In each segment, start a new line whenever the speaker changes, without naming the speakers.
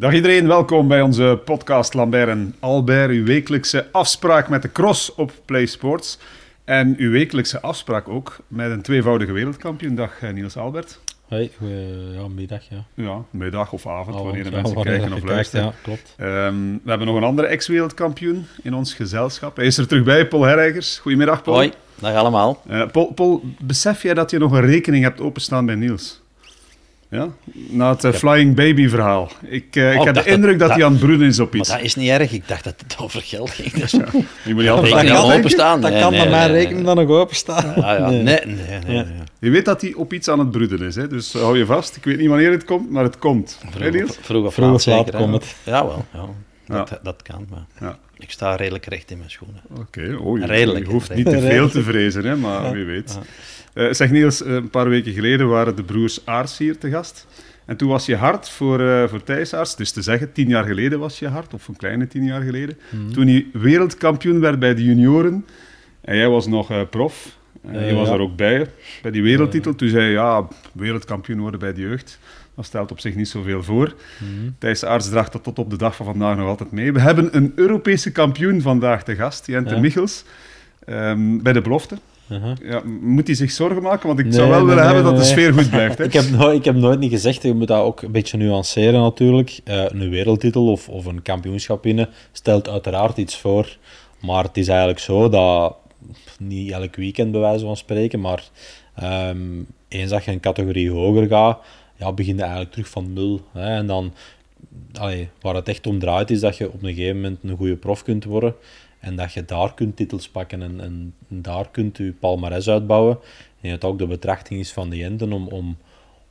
Dag iedereen, welkom bij onze podcast Lambert en Albert, uw wekelijkse afspraak met de cross op Play Sports. En uw wekelijkse afspraak ook met een tweevoudige wereldkampioen. Dag eh, Niels Albert.
Hoi, goeie ja, middag. Ja.
Ja, middag of avond,
Avond,
wanneer de
ja,
mensen
wanneer
kijken of
kijkt,
luisteren.
Ja, klopt.
Ehm, we hebben nog een andere ex-wereldkampioen in ons gezelschap. Hij is er terug bij, Paul Herreigers. Goedemiddag, Paul.
Hoi, dag allemaal.
Eh, Paul, Paul, besef jij dat je nog een rekening hebt openstaan bij Niels? Ja? Na het eh, Flying Baby verhaal. Ik, eh, ik
Oh,
heb de
dat-
indruk dat,
dat-
hij aan het broeden is op
Maar
iets.
dat is niet erg. Ik dacht dat het over geld ging. Dus
Je moet niet altijd
rekening
aan
al
denken.
openstaan.
Dat
Nee,
kan
nee,
bij mijn
nee,
rekening dan nog openstaan.
Ah, ja.
Nee.
Nee, nee, nee. nee.
Ja.
Je weet dat hij op iets aan het broeden is. Hè? Dus hou je vast. Ik weet niet wanneer het komt, maar het komt.
Vroeg, vroeg of laat
komt het.
Jawel, ja.
Ja.
Dat, dat kan, maar
Ja.
Ik sta redelijk recht in mijn schoenen.
Oké, oh, je, je hoeft niet te veel te vrezen, hè, maar wie weet. Eh, zeg Niels, eh, een paar weken geleden waren de broers Aars hier te gast. En toen was je hard voor, eh voor Thijs Aars, dus te zeggen, tien jaar geleden was je hard, of een kleine tien jaar geleden.
Mhm.
Toen hij wereldkampioen werd bij de junioren. En jij was nog prof. En je was
ja.
daar ook bij, bij die wereldtitel. Toen zei je, ja, wereldkampioen worden bij de jeugd. Dat stelt op zich niet zoveel voor.
Mhm.
Thijs Aarts draagt dat tot op de dag van vandaag nog altijd mee. We hebben een Europese kampioen vandaag te gast, Jente
Ja.
Michels, ehm, bij de belofte.
Uh-huh.
Ja, moet hij zich zorgen maken? Want ik
Nee,
zou wel willen
nee,
hebben dat de sfeer goed blijft. Hè?
Ik heb, nooit, ik heb nooit niet gezegd, je moet dat ook een beetje nuanceren natuurlijk. Eh, een wereldtitel of, of een kampioenschap winnen stelt uiteraard iets voor. Maar het is eigenlijk zo dat, niet elk weekend bij wijze van spreken, maar ehm, eens dat je een categorie hoger gaat, ja, begin je eigenlijk terug van nul. Hè, en dan, waar het echt om draait, is dat je op een gegeven moment een goede prof kunt worden. En dat je daar kunt titels pakken en, en daar kunt je palmares uitbouwen. En dat ook de betrachting is van de Jenten om, om,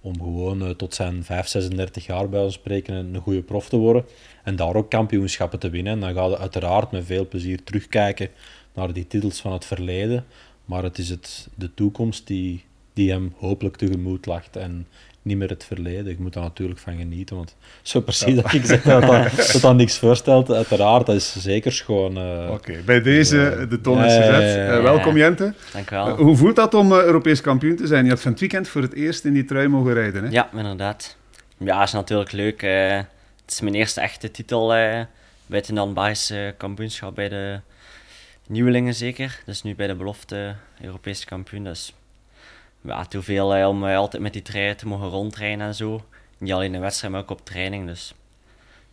om gewoon eh, tot zijn 5, 36 jaar bij ons spreken een, een goede prof te worden. En daar ook kampioenschappen te winnen. En dan ga je uiteraard met veel plezier terugkijken naar die titels van het verleden. Maar het is het, de toekomst die, die hem hopelijk tegemoet lacht. En niet meer het verleden. Je moet daar natuurlijk van genieten. Want zo precies dat ik zeg dat dat, dat dat niks voorstelt. Uiteraard, dat is zeker schoon. eh,
Oké, bij deze, de toon is gezet. Eh, welkom Jente.
Dank u
Eh,
wel.
hoe voelt dat om eh, Europees kampioen te zijn? Je hebt van het weekend voor het eerst in die trui mogen rijden. Hè?
Ja, inderdaad. Ja, is natuurlijk leuk. eh. het is mijn eerste echte titel eh bij het Belgische kampioenschap bij de nieuwelingen zeker. Dus nu bij de belofte Europese kampioen. Dus ja, te veel eh, om eh, altijd met die trui te mogen rondrijden en zo. Niet alleen in wedstrijd, maar ook op training. Dus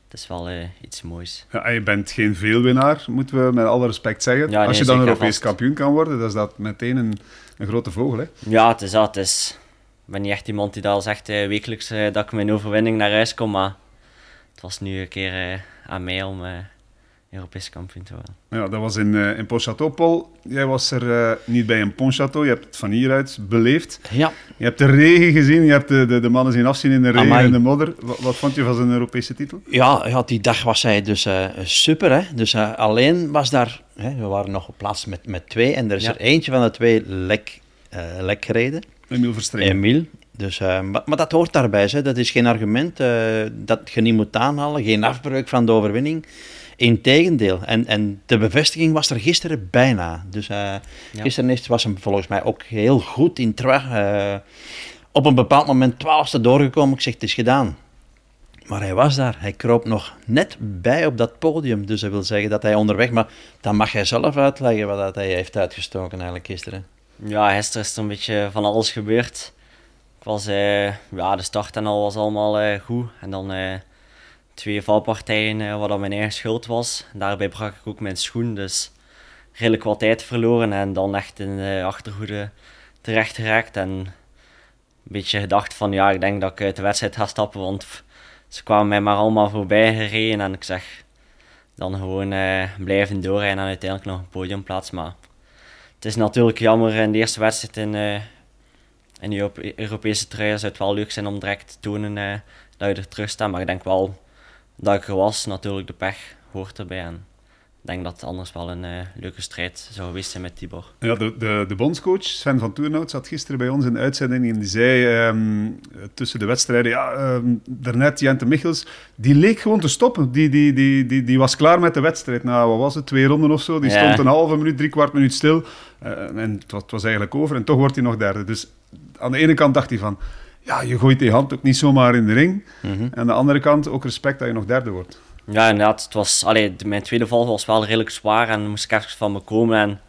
het is wel eh, iets moois.
Ja, en je bent geen veelwinnaar, moeten we met alle respect zeggen.
Ja, nee,
Als je dan Europees
vast.
kampioen kan worden, dan is dat meteen een, een grote vogel. Hè?
Ja, het is dat. Het is, ik ben niet echt iemand die dat zegt eh, wekelijks eh, dat ik met een overwinning naar huis kom. Maar het was nu een keer eh, aan mij om Europees kampioen te worden.
Ja, dat was in, eh in Pontchâteau. Paul, jij was er eh, niet bij in Pontchâteau. Je hebt het van hieruit beleefd.
Ja,
Je hebt de regen gezien, je hebt de, de, de mannen zien afzien in de regen
Amai.
en de modder. Wat, wat vond je van zijn Europese titel?
ja, ja, die dag was hij dus eh, super. Hè? Dus alleen was daar... Hè, we waren nog op plaats met, met twee. En er is
Ja.
er eentje van de twee lek, lek gereden.
Emiel Verstrengen.
Emile. Dus, maar, maar dat hoort daarbij. Hè. Dat is geen argument dat je niet moet aanhalen. Geen afbreuk van de overwinning. Integendeel. En, en de bevestiging was er gisteren bijna. Dus eh, gisteren is- was hem volgens mij ook heel goed in Troyes. eh, op een bepaald moment twaalfste doorgekomen. Ik zeg, het is gedaan. Maar hij was daar. Hij kroop nog net bij op dat podium. Dus dat wil zeggen dat hij onderweg... Maar dan mag hij zelf uitleggen wat dat hij heeft uitgestoken eigenlijk gisteren.
Ja, gisteren is er een beetje van alles gebeurd. Ik was, eh, ja, de start en al was allemaal goed. En dan twee valpartijen, eh, wat dan mijn eigen schuld was. Daarbij brak ik ook mijn schoen, dus redelijk wat tijd verloren. En dan echt in de achterhoede terecht geraakt. En een beetje gedacht van, ja, ik denk dat ik uit de wedstrijd ga stappen. Want ze kwamen mij maar allemaal voorbij gereden. En ik zeg, dan gewoon eh, blijven doorrijden en uiteindelijk nog een podiumplaats. Maar het is natuurlijk jammer in de eerste wedstrijd in, eh in de Europe- Europese trui. Zou het wel leuk zijn om direct te tonen eh, dat je er terug staat. Maar ik denk wel dat ik was. Natuurlijk, de pech hoort erbij. En ik denk dat het anders wel een eh, leuke strijd zou geweest zijn met Tibor.
Ja, de, de, de bondscoach Sven van Toernout zat gisteren bij ons in de uitzending en die zei ehm, tussen de wedstrijden, ja, ehm, daarnet Jente Michels, die leek gewoon te stoppen. Die, die, die, die, die was klaar met de wedstrijd na, wat was het, twee ronden of zo. Die
Ja.
stond een halve minuut, drie kwart minuut stil. Eh, en het was, het was eigenlijk over en toch wordt hij nog derde. Dus aan de ene kant dacht hij van, ja, je gooit die hand ook niet zomaar in de ring.
Mhm.
En aan de andere kant ook respect dat je nog derde wordt.
Ja, inderdaad. Het was, allee, mijn tweede val was wel redelijk zwaar en moest ik even van me komen. En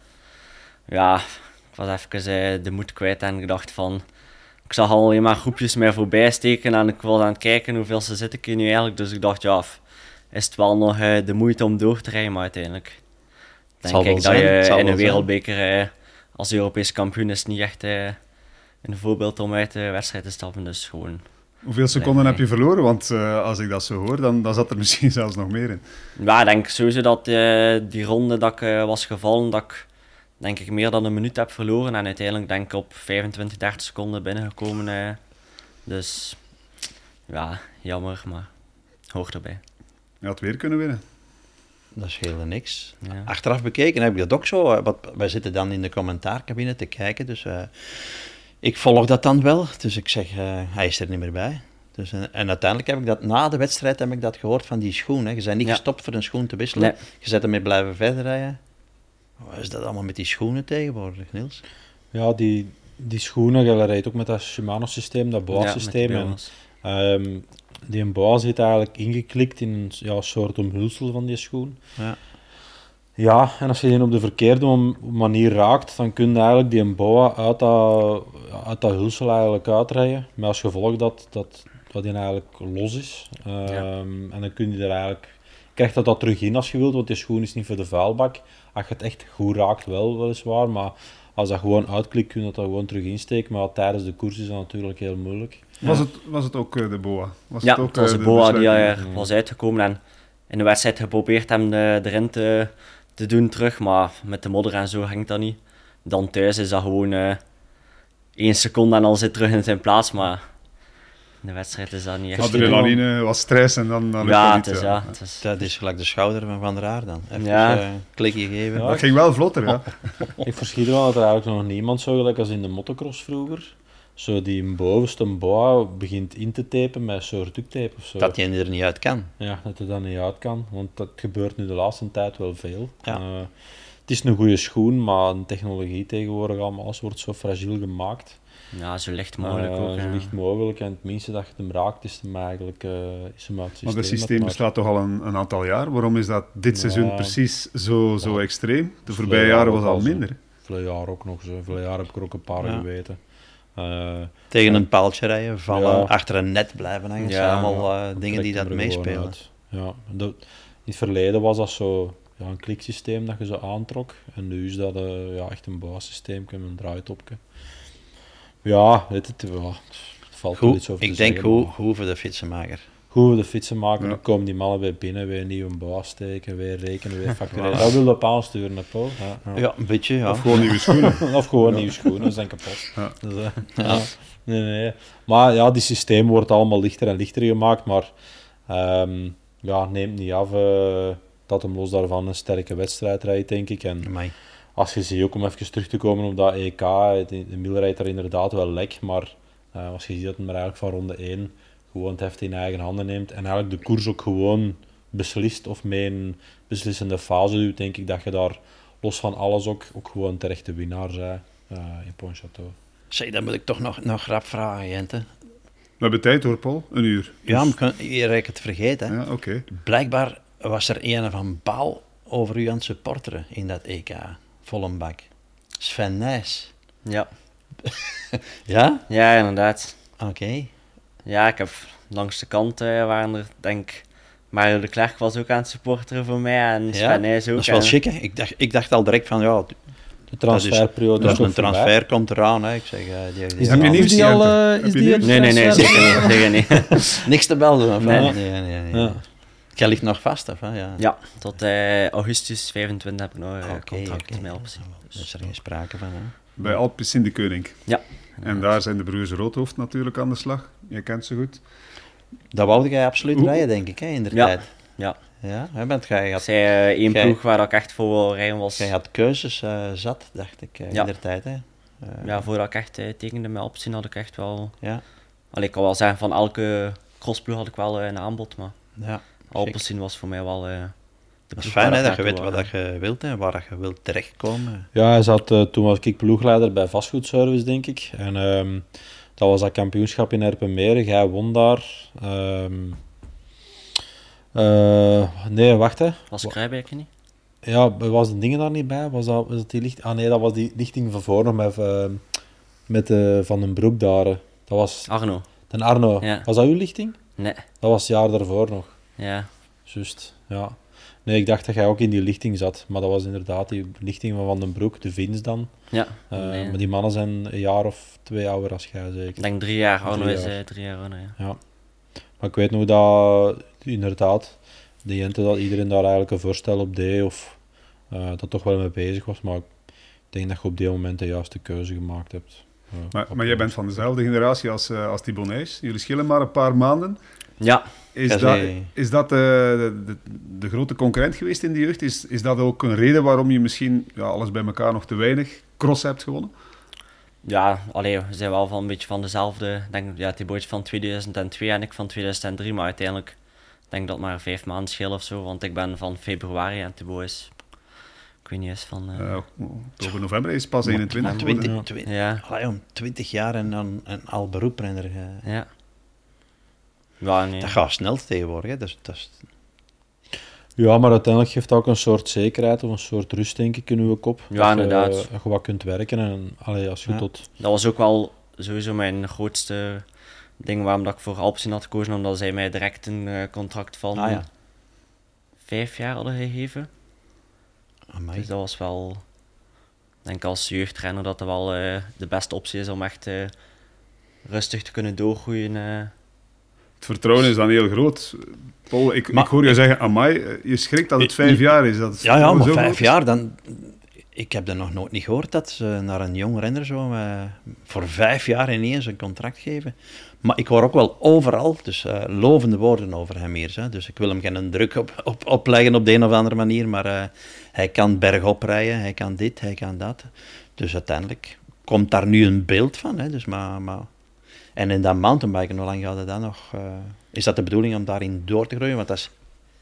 ja, ik was even eh, de moed kwijt en ik dacht van... Ik zag alleen maar groepjes mij voorbij steken en ik was aan het kijken hoeveel ze zitten ik hier nu eigenlijk. Dus ik dacht, ja, is het wel nog eh, de moeite om door te rijden, maar uiteindelijk... Denk ik dat
zijn,
je in een wereldbeker eh, als Europees kampioen is niet echt eh, een voorbeeld om uit de wedstrijd te stappen. Dus gewoon
Hoeveel seconden
Nee,
heb je verloren? Want eh, als ik dat zo hoor, dan, dan zat er misschien zelfs nog meer in.
Ja, ik denk sowieso dat eh, die ronde dat ik eh, was gevallen, dat ik denk ik meer dan een minuut heb verloren. En uiteindelijk denk ik op 25, 30 seconden binnengekomen. eh. dus ja, jammer, maar hoort erbij.
Je had weer kunnen winnen.
Dat scheelde niks.
Ja.
Achteraf bekeken heb ik dat ook zo. Wat, wij zitten dan in de commentaarcabine te kijken, dus eh, ik volg dat dan wel. Dus ik zeg, eh, hij is er niet meer bij. Dus, eh, en uiteindelijk heb ik dat na de wedstrijd heb ik dat gehoord van die schoen. Hè. Je bent niet
Ja.
gestopt voor een schoen te wisselen.
Nee.
Je zet ermee blijven verder rijden. Wat is dat allemaal met die schoenen tegenwoordig, Niels?
Ja, die, die schoenen, je rijdt ook met dat Shimano-systeem, dat BOA-systeem.
die
en. Ehm, die BOA zit eigenlijk ingeklikt in een ja, soort omhulsel van die schoen.
Ja.
Ja, en als je die op de verkeerde manier raakt, dan kun je eigenlijk die BOA uit dat, uit dat hulsel eigenlijk uitrijden. Met als gevolg dat, dat, dat die eigenlijk los is. Ehm, En dan kun je er eigenlijk... krijgt dat dat terug in als je wilt, want die schoen is niet voor de vuilbak. Als je het echt goed raakt, wel weliswaar, maar als dat gewoon uitklikt, kun je dat er gewoon terug insteken. Maar tijdens de koers is dat natuurlijk heel moeilijk.
Was, het, was het ook eh, de BOA? Was
Ja,
het ook
het was
eh,
de boa die er was uitgekomen en in de wedstrijd geprobeerd hem eh, erin te, te doen terug, maar met de modder en zo ging dat niet. Dan thuis is dat gewoon eh één seconde en dan zit terug in zijn plaats, maar in de wedstrijd is dat niet echt.
Adrenaline, was stress en dan, dan
Ja,
dat
het
niet,
is, ja, het is,
Dat is gelijk de schouder van Van der Aar dan. Even
Ja.
eh, een klikje geven.
Ja.
Dat ging wel vlotter, ja.
Ik verschiet er wel dat er eigenlijk nog niemand zo gelijk als in de motocross vroeger. Zo die bovenste boa begint in te tapen met een soort of zo.
Dat je er niet uit kan.
Ja, dat het dan niet uit kan. Want dat gebeurt nu de laatste tijd wel veel.
Ja.
Eh, het is een goede schoen, maar de technologie tegenwoordig allemaal alles wordt zo fragiel gemaakt.
ja, zo licht mogelijk
Eh,
ook.
zo
ja.
licht mogelijk. En het minste dat je hem raakt, is hem eigenlijk eh, is hem uit het systeem.
Maar het systeem
maar-
bestaat toch al een, een aantal jaar. Waarom is dat dit
Ja.
seizoen precies zo, zo
Ja.
extreem? De voorbije jaren was al minder.
Vorig jaar ook nog zo. Vorig jaar heb ik er ook een paar
Ja.
geweten. Eh,
Tegen een paaltje rijden, vallen, achter een net blijven hangen. Dat zijn allemaal eh, dingen die dat meespelen.
Ja, in het verleden was dat zo ja, een kliksysteem dat je zo aantrok. En nu is dat eh, ja, echt een basissysteem met een draaitopje. Ja, weet het, ja, het valt
Goed,
over
ik
te
denk
zeggen,
hoe, hoe voor de fietsenmaker.
Hoe we de fietsen maken,
Ja.
dan komen die mannen weer binnen, weer een nieuwe baas steken, weer rekenen, weer factureren. Dat wil je op aansturen, Paul. Ja, ja.
Ja, een beetje, ja.
Of gewoon nieuwe schoenen.
Of gewoon nieuwe schoenen, zijn kapot.
Ja.
Dus, eh, ja. Nee, nee. Maar ja, die systeem wordt allemaal lichter en lichter gemaakt, maar ehm, ja, neemt niet af eh, dat hem los daarvan een sterke wedstrijd rijdt, denk ik. En
Amai.
als je ziet, ook om even terug te komen op dat EK, de, de Mil rijdt er inderdaad wel lek, maar eh, als je ziet dat hij maar eigenlijk van ronde 1 gewoon het heft in eigen handen neemt en eigenlijk de koers ook gewoon beslist of mee een beslissende fase doet, denk ik dat je daar los van alles ook, ook gewoon terecht de winnaar zei eh, in Pontchâteau.
Zeg, dan moet ik toch nog, nog rap vragen, Jente.
We hebben tijd hoor, Paul. Een uur.
Ja, maar kun- hier heb ik het vergeten.
Ja, oké.
Blijkbaar was er een van Baal over u aan het supporteren in dat EK. Volle bak. Sven Nijs.
Ja.
Ja?
ja, inderdaad.
Oké.
Ja, ik heb langs de kant eh, waren er, denk Mario de Klerk was ook aan het supporteren voor mij en
Ja,
Sven Nijs ook.
Dat is wel
en-
chic, hè? Ik dacht, ik dacht al direct van, ja,
De transferperiode
dus
is
een
voorbij.
transfer komt eraan. Hè? Ik zeg, eh, die, die
Is
Heb
die,
je
is
nieuws,
die al... Eh, is die
nieuws?
Nee, nee, nee, zeker niet. Zeker niet.
Niks te belden. Of
Nee.
nee, nee, nee.
Ja.
Jij ligt nog vast, of? Hè? Ja.
Ja, tot eh, augustus 25 heb ik nog
Oké,
contract
oké.
met optie.
Daar is er geen sprake van. Hè?
Bij Alpes in de Keuning.
Ja.
En daar zijn de broers Roodhoofd natuurlijk aan de slag. Je kent ze goed.
Dat wou jij absoluut
Oeh.
rijden, denk ik, hè, in de
Ja.
tijd.
Ja.
Ja, hè, jij
Ik
had,
zei eh, één
Gij-
ploeg waar ik echt voor wil rijden was.
jij had keuzes eh, zat, dacht ik, eh,
Ja.
in de tijd. Hè.
Ja, voordat ik echt tekende met optie had ik echt wel...
ja.
Allee, ik kan wel zeggen, van elke crossploeg had ik wel een aanbod, maar
ja.
Alpecin was voor mij wel eh, de
Dat is fijn hè, dat je weet wat dat je wilt en waar dat je wilt terechtkomen.
Ja, hij zat, toen was ik ploegleider bij vastgoedservice, denk ik. En ehm, Dat was dat kampioenschap in Erpenmeren. Jij won daar. Ehm, eh, nee, wacht hè.
Was
Wa-
Kruijbeek niet?
Ja, was de dingen daar niet bij? Was dat, was dat die licht? Ah nee, dat was die lichting van nog met, eh, met eh, Van den Broek daar. Dat was
Arno.
den Arno.
Ja.
Was dat uw lichting?
Nee.
Dat was het jaar daarvoor nog.
Ja.
Juist, ja. Nee, ik dacht dat jij ook in die lichting zat. Maar dat was inderdaad die lichting van Van den Broek, de Vins dan.
Ja.
Eh,
Nee.
Maar die mannen zijn een jaar of twee ouder als jij, zeker.
Ik denk drie jaar.
Drie
is
jaar.
drie jaar ja.
Ja. Maar ik weet nog dat, inderdaad, de Jente, dat iedereen daar eigenlijk een voorstel op deed. Of eh, dat toch wel mee bezig was. Maar ik denk dat je op die moment de juiste keuze gemaakt hebt.
Maar, maar jij bent van dezelfde generatie als, eh als Thibaut Nijs. Jullie schillen maar een paar maanden.
Ja.
Is
Ja,
dat, is dat eh, de, de, de grote concurrent geweest in de jeugd? Is, is dat ook een reden waarom je misschien ja, alles bij elkaar nog te weinig cross hebt gewonnen?
Ja, allee, we zijn wel van een beetje van dezelfde. Ik denk, ja, Thibaut is van 2002 en ik van 2003, maar uiteindelijk denk ik dat maar vijf maanden schil of zo, want ik ben van februari en Thibaut is, ik weet niet eens van,
oktober, november is pas 21
Maar
geworden.
20,
Ja.
allee, jong, 20 jaar en dan een al beroeprenner. eh,
ja. Ja, nee.
Dat gaat snel tegenwoordig. Hè. Dat is, dat is,
Ja, maar uiteindelijk geeft dat ook een soort zekerheid of een soort rust, denk ik, in uw kop.
Ja,
Dat je,
inderdaad.
dat je wat kunt werken. En allee, als je
Ja.
tot...
Dat was ook wel sowieso mijn grootste ding waarom dat ik voor Alpsin had gekozen, omdat zij mij direct een contract van
ah ja,
vijf jaar hadden gegeven.
Amai.
Dus dat was wel, ik denk als jeugdrenner dat dat wel eh, de beste optie is om echt eh, rustig te kunnen doorgroeien. eh.
Het vertrouwen is dan heel groot. Paul, ik,
Maar-
ik hoor je zeggen, amai, je schrikt dat het
Ik-
vijf
ik-
jaar is. Dat
Ja, ja, maar
zo
vijf
groot
jaar, dan... Ik heb dat nog nooit niet gehoord, dat ze naar een jong renner zo voor vijf jaar ineens een contract geven. Maar ik hoor ook wel overal, dus eh, lovende woorden over hem hier. Dus ik wil hem geen druk op, op, opleggen op de een of andere manier, maar eh, hij kan bergop rijden, hij kan dit, hij kan dat. Dus uiteindelijk komt daar nu een beeld van. Hè. Dus maar, maar... En in dat mountainbiken, hoe lang gaat het dan nog? eh, is dat de bedoeling om daarin door te groeien? Want dat is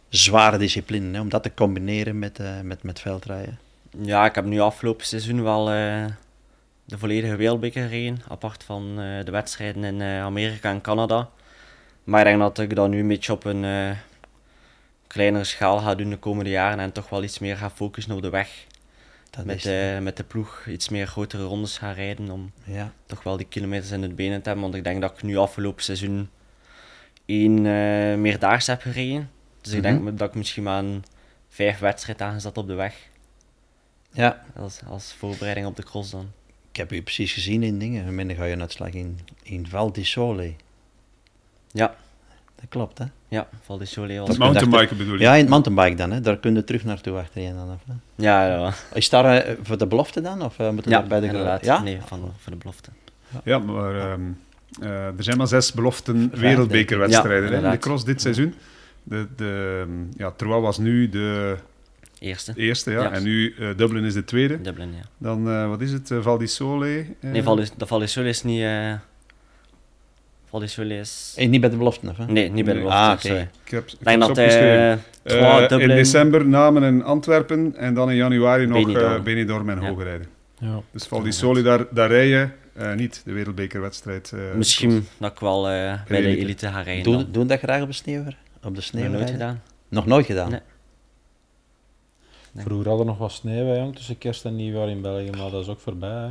zware discipline, hè, om dat te combineren met, met, met veldrijden.
Ja, ik heb nu afgelopen seizoen wel de volledige wereldbeker gereden, apart van eh, de wedstrijden in eh, Amerika en Canada. Maar ik denk dat ik dat nu een beetje op een eh, kleinere schaal ga doen de komende jaren en toch wel iets meer ga focussen op de weg.
Dat
Met, de, met de ploeg iets meer grotere rondes ga rijden om
ja.
toch wel die kilometers in het benen te hebben. Want ik denk dat ik nu afgelopen seizoen één eh meerdaags heb gereden. Dus ik
Mhm.
denk dat ik misschien maar een vijf wedstrijden aangezet op de weg.
ja,
Als, als voorbereiding op de cross dan.
Ik heb u precies gezien in dingen. Minder ga je uitslag in, in Val di Sole.
Ja,
Dat klopt, hè?
ja, Val di Sole was...
Het mountainbiken bedoel je?
Ja, in het mountainbike dan, hè? Daar kun je terug naartoe achterin dan. Of, hè?
Ja, ja,
Is daar eh, voor de belofte dan? Of uh, moeten we
ja
daar bij de
inderdaad.
Ja?
Nee, van, voor de belofte.
Ja, maar ehm, eh, er zijn maar zes beloften wereldbekerwedstrijden in de
Ja,
cross dit seizoen. De, de, ehm, ja, Troyes was nu de
Eerste,
eerste, ja,
Ja.
en nu eh, Dublin is de tweede.
Dublin, ja.
Dan, eh, wat is het, eh, Val di Sole? eh,
Nee, Val di, de Val di Sole is niet... eh Val di Sole is...
Niet bij de belofte, of, hè?
Nee, niet bij de
Nee.
belofte,
Ah, oké.
Ik heb, ik heb
dat Troyes,
in
Dublin...
december Namen en Antwerpen en dan in januari nog
Benidorm.
eh Benidorm en
Ja.
Hoogrijden.
Ja.
Dus Val di Sole, daar, daar rij je eh, niet de wereldbekerwedstrijd. eh,
Misschien dat ik wel eh, bij de
elite.
ga rijden.
Doen, doen dat graag op de sneeuw? Op de
Nog
sneeuw
nooit
rijden?
gedaan.
Nog nooit gedaan?
Nee. Nee.
Vroeger hadden we nog wat sneeuw hè, jong, tussen kerst en nieuwjaar in België, maar dat is ook voorbij. Hè.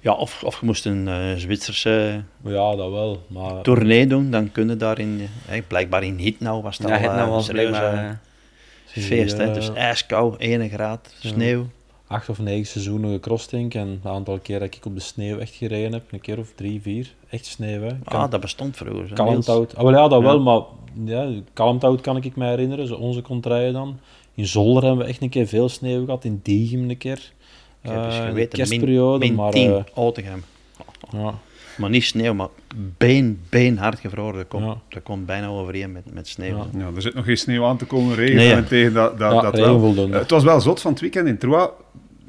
Ja, of, of je moest een eh, Zwitserse
Ja, dat wel. Maar
tournee doen, dan kunnen daar in... eh, blijkbaar in Hitnau was dat
Ja,
al,
het nou
eh,
was blijkbaar...
feest, hè? Dus ijskou, 1 graad,
Ja.
sneeuw.
acht of negen seizoenen gecrossed, denk ik. En het aantal keer dat ik op de sneeuw echt gereden heb, een keer of drie, vier. Echt sneeuw, hè. Kan-
Ah, dat bestond vroeger.
Kalmthout. Ah, wel, ja, dat
Ja.
wel, maar ja, Kalmthout kan ik me herinneren, zo onze contraien dan. In Zolder hebben we echt een keer veel sneeuw gehad, in Diegem een keer.
Ik heb eens
Eh, in de
geweten, min,
kerstperiode,
min
maar
10,
eh, ja,
Maar niet sneeuw, maar been, been hard gevroren. Dat komt,
Ja.
dat komt bijna overeen met, met sneeuw.
Ja.
Ja, er zit nog geen sneeuw aan te komen, regen
Nee, ja.
en tegen dat, dat,
ja,
dat
regen
wel. Eh, het was wel zot van het weekend in Troyes.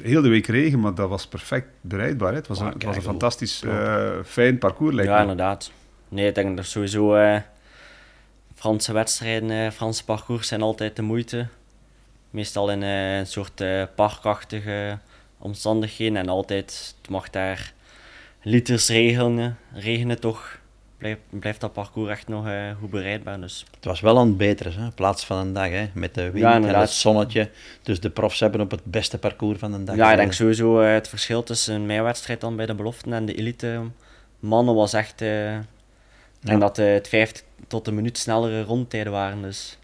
Heel de week regen, maar dat was perfect bereidbaar. Hè. Het was,
Ah,
een, het was een fantastisch eh, fijn parcours, lijkt
ja,
me.
inderdaad. Nee, ik denk dat sowieso... eh, Franse wedstrijden, eh, Franse parcours zijn altijd de moeite. Meestal in eh, een soort eh, parkachtige omstandigheden. En altijd, het mag daar liters regenen, regenen toch blijft, blijft dat parcours echt nog eh, goed bereidbaar. Dus.
Het was wel aan het beteren, hè, in plaats van een dag, hè, met de wind
Ja,
en het zonnetje. Dus de profs hebben op het beste parcours van de dag.
Ja, ik denk sowieso het verschil tussen mijn wedstrijd dan bij de beloften en de elite mannen was echt... eh, ik denk
Ja.
dat het vijf tot een minuut snellere rondtijden waren. Dus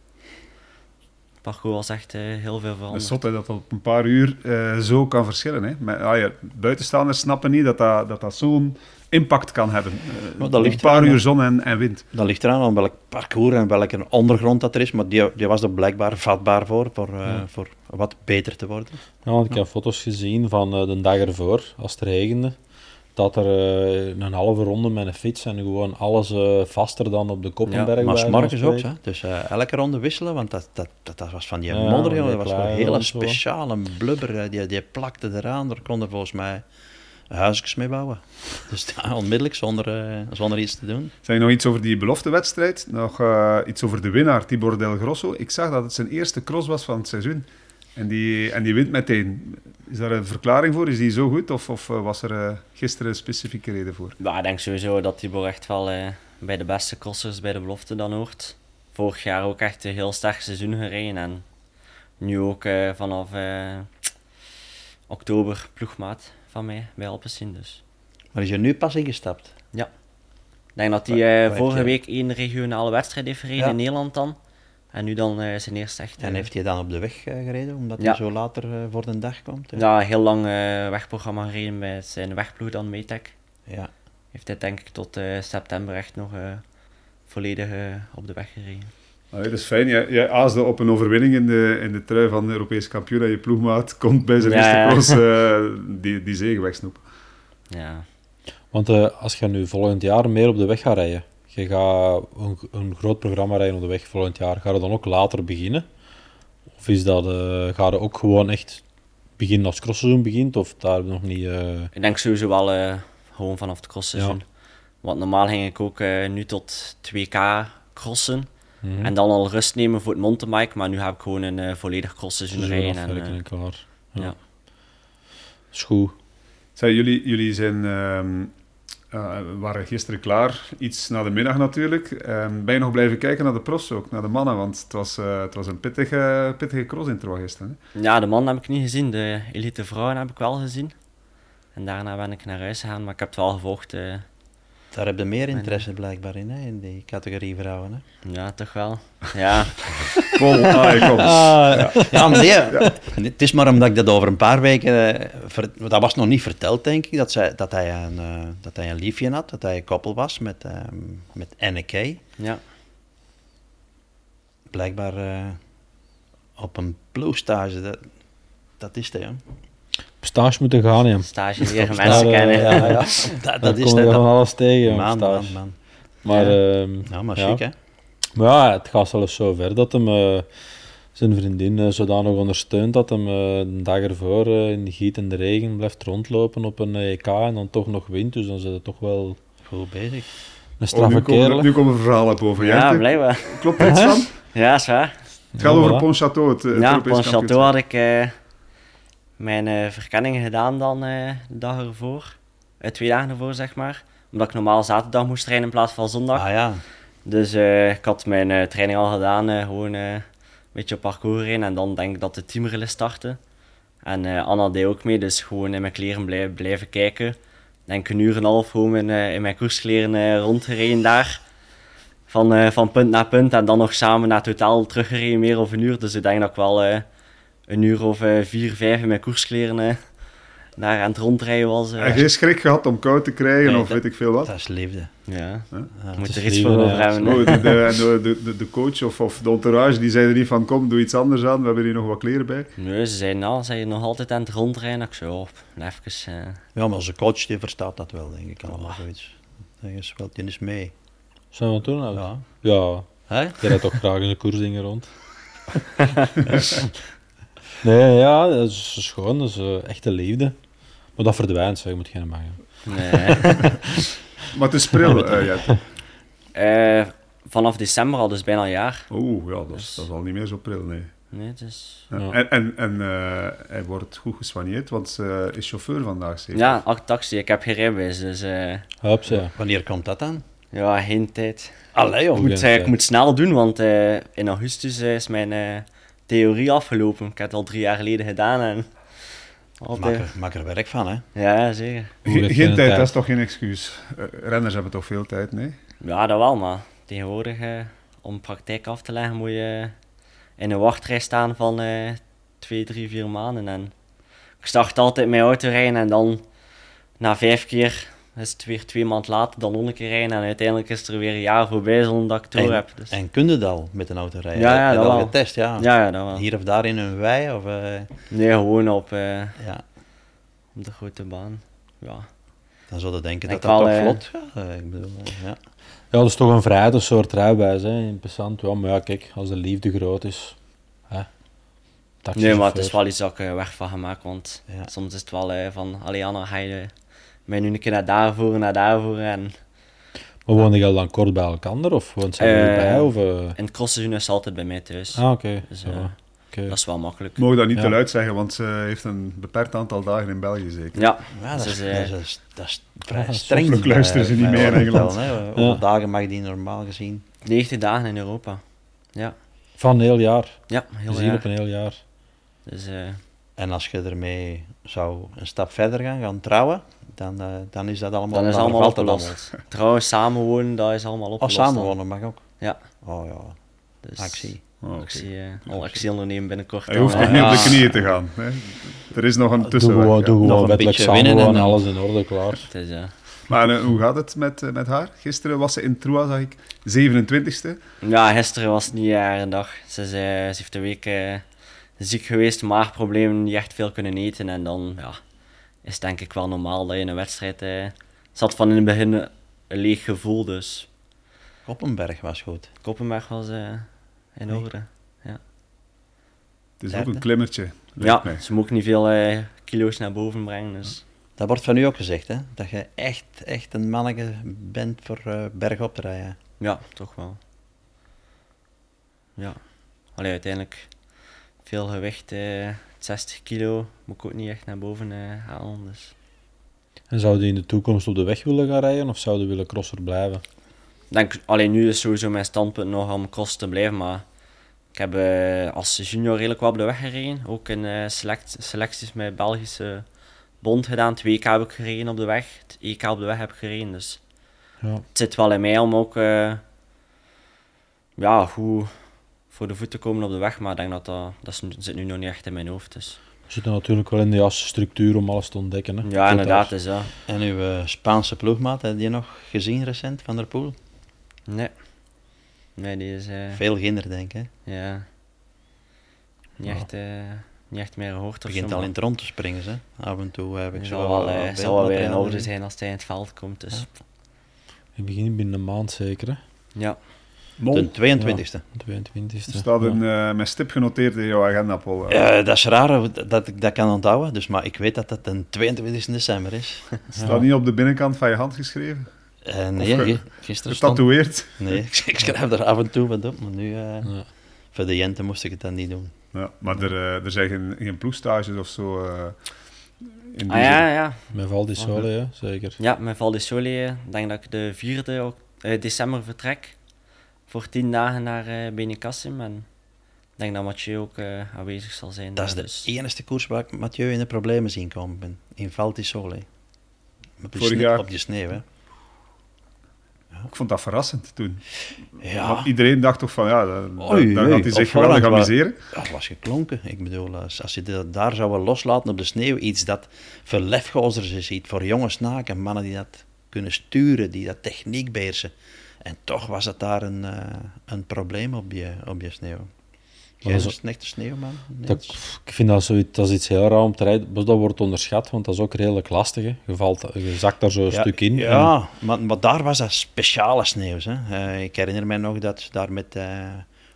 parcours was echt eh, heel veel
Het is zot hè, dat dat op een paar uur eh, zo kan verschillen. Hè. Maar, ah ja, buitenstaanders snappen niet dat dat, dat, dat zo'n impact kan hebben. Eh,
Maar dat ligt
een paar
eraan,
uur zon en, en wind.
Dat ligt eraan aan welk parcours en welke ondergrond dat er is, maar die, die was er blijkbaar vatbaar voor, voor, eh,
Ja.
voor wat beter te worden.
Ja, want ik heb foto's gezien van eh, de dag ervoor, als het regende, dat er eh, een halve ronde met een fiets en gewoon alles eh, vaster dan op de Koppenberg.
maar
bij wijze van
s'morgens ook, hè. dus eh, elke ronde wisselen, want dat, dat, dat, dat was van die
Ja,
modder, dat was wel een hele speciale blubber, die, die plakte eraan, daar konden volgens mij huisjes mee bouwen. Dus ja, onmiddellijk, zonder, eh, zonder iets te doen.
Zeg je nog iets over die beloftewedstrijd? Nog iets over de winnaar, Tibor Del Grosso. Ik zag dat het zijn eerste cross was van het seizoen. En die, en die wint meteen. Is daar een verklaring voor? Is die zo goed? Of, of eh, was er eh, gisteren een specifieke reden voor?
Ja, ik denk sowieso dat Tibor echt wel eh, bij de beste crossers bij de belofte dan hoort. Vorig jaar ook echt een heel sterk seizoen gereden en nu ook eh, vanaf eh, oktober ploegmaat van mij bij Alpecin. Dus.
Maar is er nu pas ingestapt?
Ik denk dat hij eh, vorige
je-
week één regionale wedstrijd heeft gereden
Ja.
in Nederland dan. En nu dan eh, zijn eerste echt...
En heeft hij dan op de weg eh, gereden, omdat
Ja.
hij zo later eh, voor de dag komt? hè?
ja, een heel lang eh, wegprogramma gereden bij zijn wegploeg dan Metec.
ja.
Heeft hij denk ik tot eh, september echt nog eh, volledig op de weg gereden.
Allee, dat is fijn. Jij, jij aasde op een overwinning in de, in de trui van de Europese kampioen. En je ploegmaat komt bij zijn
Ja,
eerste
ja.
cross eh, die, die zege wegsnoepen.
Ja.
Want eh, als je nu volgend jaar meer op de weg gaat rijden, je gaat een, een groot programma rijden op de weg volgend jaar, ga je dan ook later beginnen? Of is dat, eh ga je ook gewoon echt beginnen als crossseizoen begint? Of daar nog niet... eh,
Ik denk sowieso wel eh, gewoon vanaf het crossseizoen.
Ja.
Want normaal ging ik ook eh, nu tot 2K crossen.
mhm.
En dan al rust nemen voor het mountainbike. Maar nu heb ik gewoon een eh, volledig crossseizoen
seizoen
rijden. En,
en klaar. Ja.
ja.
Is goed.
Jullie, jullie zijn, eh, waren gisteren klaar, iets na de middag natuurlijk. Ehm, ben je nog blijven kijken naar de profs ook, naar de mannen? Want het was, eh, het was een pittige, pittige cross-intro gisteren. Hè?
ja, de man heb ik niet gezien. De elite vrouwen heb ik wel gezien. En daarna ben ik naar huis gegaan. Maar ik heb het wel gevolgd.
Daar heb je meer interesse blijkbaar in, hè, in die categorie vrouwen. Hè.
ja, toch wel. Ja,
Kom, ah, kom.
Ja, maar nee, het is maar omdat ik dat over een paar weken... eh, ver- dat was nog niet verteld, denk ik, dat, zij, dat, hij een, eh, dat hij een liefje had, dat hij een koppel was met, ehm met Anneke.
ja.
Blijkbaar eh, op een ploegstage, dat, dat is het, hè.
Op stage moeten gaan, ja.
Stage leren mensen
eh,
kennen.
ja, ja.
Dat,
Daar
dat is
kom je
het.
van
dat-
alles tegen,
Man, man, man.
Maar,
Ja.
ehm,
Nou, maar
ja.
chic, hè.
Maar ja, het gaat zelfs zo ver dat hem eh, zijn vriendin eh, zodanig ondersteunt dat hem de dag ervoor in de giet en de regen blijft rondlopen op een EK en dan toch nog wint. Dus dan zit het toch wel
Goed bezig.
een
Oh,
straffe
nu, komen,
kerel.
nu komen verhalen boven.
Ja,
Jente.
blijkbaar.
Klopt er iets van?
Ja, is waar.
Het gaat
Ja,
over
voilà.
Pontchâteau, het, het
Ja, Château
kampioenschap.
had ik eh, mijn eh verkenning gedaan dan eh, de dag ervoor. Eh, twee dagen ervoor, zeg maar. Omdat ik normaal zaterdag moest trainen in plaats van zondag.
Ah ja,
Dus ik had mijn training al gedaan, gewoon een beetje op parcours rijden. En dan denk ik dat de teamrelais startte. En Anna deed ook mee, dus gewoon in mijn kleren blij- blijven kijken. Denk een uur en een half gewoon in, in mijn koerskleren eh, rondgereden daar. Van, van punt naar punt en dan nog samen naar totaal teruggereden, meer of een uur. Dus ik denk dat ik wel een uur of eh, vier, vijf in mijn koerskleren eh, daar aan het rondrijden was. eh.
En geen schrik gehad om koud te krijgen
Nee,
of
dat-
weet ik veel wat.
dat is liefde.
ja,
Ja.
je moet er iets
liefde,
voor over hebben.
Oh, de, de, de, coach of, of de entourage die zeiden niet van kom, doe iets anders aan, we hebben hier nog wat kleren bij.
Nee, ze zeiden nou, zijn je nog altijd aan het rondrijden? Ik zei, oh, even... eh,
Ja, maar onze coach die verstaat dat wel, denk ik. Allemaal zoiets. Die wel, die is mee.
Zijn we doen? nou?
Ja.
Ja,
Hè?
jij rijdt toch graag in de koersdingen rond. nee, ja, dat is schoon. Dat is eh, echte liefde. Maar dat verdwijnt, zeg, je moet geen maken.
nee.
Maar het is pril, eh.
Eh, vanaf december al, dus bijna een jaar.
Oeh, ja, dat is, dat is al niet meer zo pril, nee.
Nee, het is...
Ja.
Ja.
En, en, en eh, hij wordt goed gesoigneerd, want ze is chauffeur vandaag zeker?
Ja, acht taxi. Ik heb geen rijbewijs, dus eh,
Hups, ja.
Wanneer komt dat dan?
ja, geen tijd.
Allee,
Ik
joh.
Moet, ik moet snel doen, want eh, in augustus is mijn eh, theorie afgelopen. Ik heb het al drie jaar geleden gedaan en...
Maak er, maak er werk van, hè.
Ja, zeker.
Geen tijd, dat is toch geen excuus? Eh, renners hebben toch veel tijd, nee?
Ja, dat wel, maar tegenwoordig eh, om praktijk af te leggen moet je in een wachtrij staan van eh twee, drie, vier maanden. En ik start altijd met autorijden en dan na vijf keer is het weer twee maanden later dan nog een keer rijden. En uiteindelijk is er weer een jaar voorbij zonder dat ik het door
En,
heb. Dus.
en kun je dat al met een auto rijden?
Ja, ja,
Heb
dat
al
wel.
getest, ja.
Ja, ja, dat wel.
Hier of daar in een wei, of... eh,
Nee, gewoon op, eh,
ja.
op de grote baan. Ja.
Dan zou je denken
Ik
dat dat
wel,
toch
eh,
vlot gaat. Eh, Ik bedoel, ja.
Ja, dat is toch een vrijheid, een soort rijbewijs, hè. Interessant. Ja, maar ja, kijk, als de liefde groot is... Hè.
Nee, maar het is wel iets dat ik eh, weg van gemaakt. Want
Ja.
soms is het wel van, allee Anna, ga je mij nu een keer naar daar voeren, naar daar voeren. En
Maar woonde je dan kort bij elkaar, of woont ze
Eh,
erbij? Of, eh?
in het crossseizoen is ze altijd bij mij thuis.
Ah, oké.
Dus,
Ja,
eh,
oké.
Dat is wel makkelijk.
Ik mag dat niet
Ja.
te luid zeggen, want ze heeft een beperkt aantal dagen in België zeker.
Ja,
Ja, dat,
dus,
is,
eh,
dat, is, dat is vrij streng.
soms luisteren ze
bij-
niet
bij
meer in Engeland.
Hè. Hoeveel
Ja.
dagen mag die normaal gezien?
90 dagen in Europa. Ja,
Van een heel jaar.
ja heel
Gezien op
jaar.
een heel jaar.
Dus eh,
En als je ermee zou een stap verder gaan, gaan trouwen, dan, eh, dan is dat allemaal...
dan is allemaal opgelost. Trouwens, samenwonen, dat is allemaal
Oh,
opgelost. dan.
samenwonen mag ook?
Ja.
Oh ja,
Dus
actie.
Oh, oké.
actie, eh, al actie ondernemen binnenkort.
Hij hoeft
dan,
nog
eh.
niet op de
Ja.
knieën te gaan. Hè? Er is nog een
Doe
tussenweg.
gewoon,
ja.
doe
Nog
gewoon
een beetje winnen
samenwonen
en
alles in orde, klaar.
Het is, eh,
Maar eh, hoe gaat het met, met haar? Gisteren was ze in Troa, zag ik. 27e.
Ja, gisteren was het niet haar een dag. Ze, eh, ze heeft een week eh, ziek geweest, maagproblemen, niet echt veel kunnen eten. En dan ja, is het denk ik wel normaal dat je in een wedstrijd... eh zat van in het begin een leeg gevoel, dus
Koppenberg was goed.
Koppenberg was eh, in
Nee.
orde.
Het is
Derde.
ook een klimmertje. lijkt
Ja,
mij.
ze moet ook niet veel eh, kilo's naar boven brengen, dus...
Dat wordt van u ook gezegd, hè? Dat je echt, echt een manneke bent voor eh bergop te rijden.
Ja, toch wel. Ja. Allee, uiteindelijk veel gewicht, eh 60 kilo, moet ik ook niet echt naar boven eh, halen, dus...
En zou je in de toekomst op de weg willen gaan rijden, of zou je willen crosser blijven?
Denk, alleen nu is sowieso mijn standpunt nog om cross te blijven, maar ik heb eh, als junior redelijk wel op de weg gereden. Ook in eh, select, selecties met Belgische bond gedaan. Het WK heb ik gereden op de weg, het EK op de weg heb ik gereden. Dus
Ja.
het zit wel in mij om ook eh, ja, goed voor de voet te komen op de weg, maar ik denk dat dat, dat zit nu nog niet echt in mijn hoofd. Dus.
We zitten natuurlijk wel in de juiste structuur om alles te ontdekken. Hè.
Ja, inderdaad, is dat.
En uw eh, Spaanse ploegmaat, heb je die nog gezien recent, Van der Poel?
Nee. Nee, die is... eh,
Veel ginder, denk ik. hè?
ja, niet,
Ja.
echt, eh, niet echt meer gehoord
Het
of
begint
zo,
al
maar-
in het rond te springen, ze. Af en toe heb ik zo
zal wel,
beeld
zal wel weer in orde zijn als hij in het veld komt. Dus.
Ja.
Ik begin binnen een maand zeker, hè.
Ja.
Mol.
De 22e.
De 22e.
staat
Ja.
een, eh, met stip genoteerd in jouw agenda, Paul.
Ja, dat is raar dat ik dat kan onthouden, dus, maar ik weet dat dat de 22 december is.
staat niet op de binnenkant van je hand geschreven?
Eh, nee,
Of,
gisteren stond...
Getatoeëerd?
Nee, ik, ik schrijf er af en toe wat op, maar nu... eh,
Ja.
Voor de Jente moest ik het dan niet doen.
Ja, maar er, er zijn geen, geen ploegstages of zo. eh, in
Ah ja, ja.
Met Val di Sole, ja, zeker.
Ja, met Val di Sole, ik denk dat ik de 4e ok- eh, december vertrek. Voor 10 dagen naar eh Benicassim. En ik denk dat Mathieu ook eh, aanwezig zal zijn.
Dat is de
dus-
enige koers waar ik Mathieu in de problemen zien komen ben. In Val di Sole. Op die,
Vorig
sne-
jaar.
op die sneeuw, hè.
Ik vond dat verrassend toen.
Ja,
Want iedereen dacht toch van, ja, dan,
Oei,
dan
oei,
gaat hij zich geweldig amuseren.
dat was geklonken. Ik bedoel, als, als je dat daar zou loslaten op de sneeuw, iets dat voor lefgozers is, iets voor jonge snaken, mannen die dat kunnen sturen, die dat techniek beheersen. En toch was het daar een, eh, een probleem op je, op je sneeuw.
Dat
is een echte sneeuwman?
Dat,
Niels?
ik vind dat, zoiets, dat is iets heel raar om te rijden. Dat wordt onderschat, want dat is ook redelijk lastig. Hè. Je, valt, je zakt daar zo een stuk in. en-
Ja, maar, maar daar was dat speciale sneeuw. Hè. Eh, ik herinner me nog dat daar met, eh,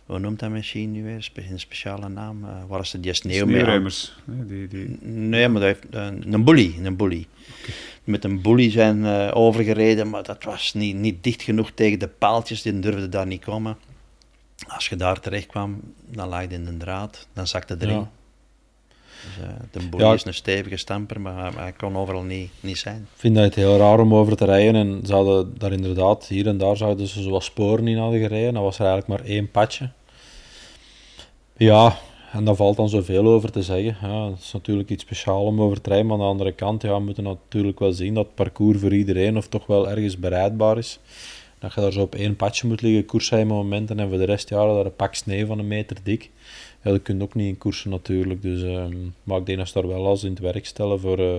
hoe noemt dat machine nu weer? Een speciale naam. eh waar die sneeuw mee aan-
Sneeuwruimers. hè, Die, die,
Nee, maar dat heeft een, een bully. Een bully. Met een bully zijn eh, overgereden, maar dat was niet, niet dicht genoeg tegen de paaltjes. Die durfden daar niet komen. als je daar terecht kwam, dan lag je in de draad, dan zakte erin.
Ja.
Dus, eh, de boer
Ja.
is een stevige stamper, maar hij- kon overal niet, niet zijn.
Ik vind dat het heel raar om over te rijden. En ze hadden daar inderdaad, hier en daar zouden ze zoals sporen in hadden gereden. Dan was er eigenlijk maar één padje. Ja, en daar valt dan zoveel over te zeggen. Ja, het is natuurlijk iets speciaals om over te rijden. Maar aan de andere kant, ja, we moeten natuurlijk wel zien dat het parcours voor iedereen of toch wel ergens bereidbaar is. Dat je daar zo op één padje moet liggen, koersen momenten. En voor de rest, ja, daar een pak sneeuw van een meter dik. Ja, dat kun je ook niet in koersen natuurlijk. Dus, ehm, maar ik denk dat ze daar wel als in het werk stellen voor eh,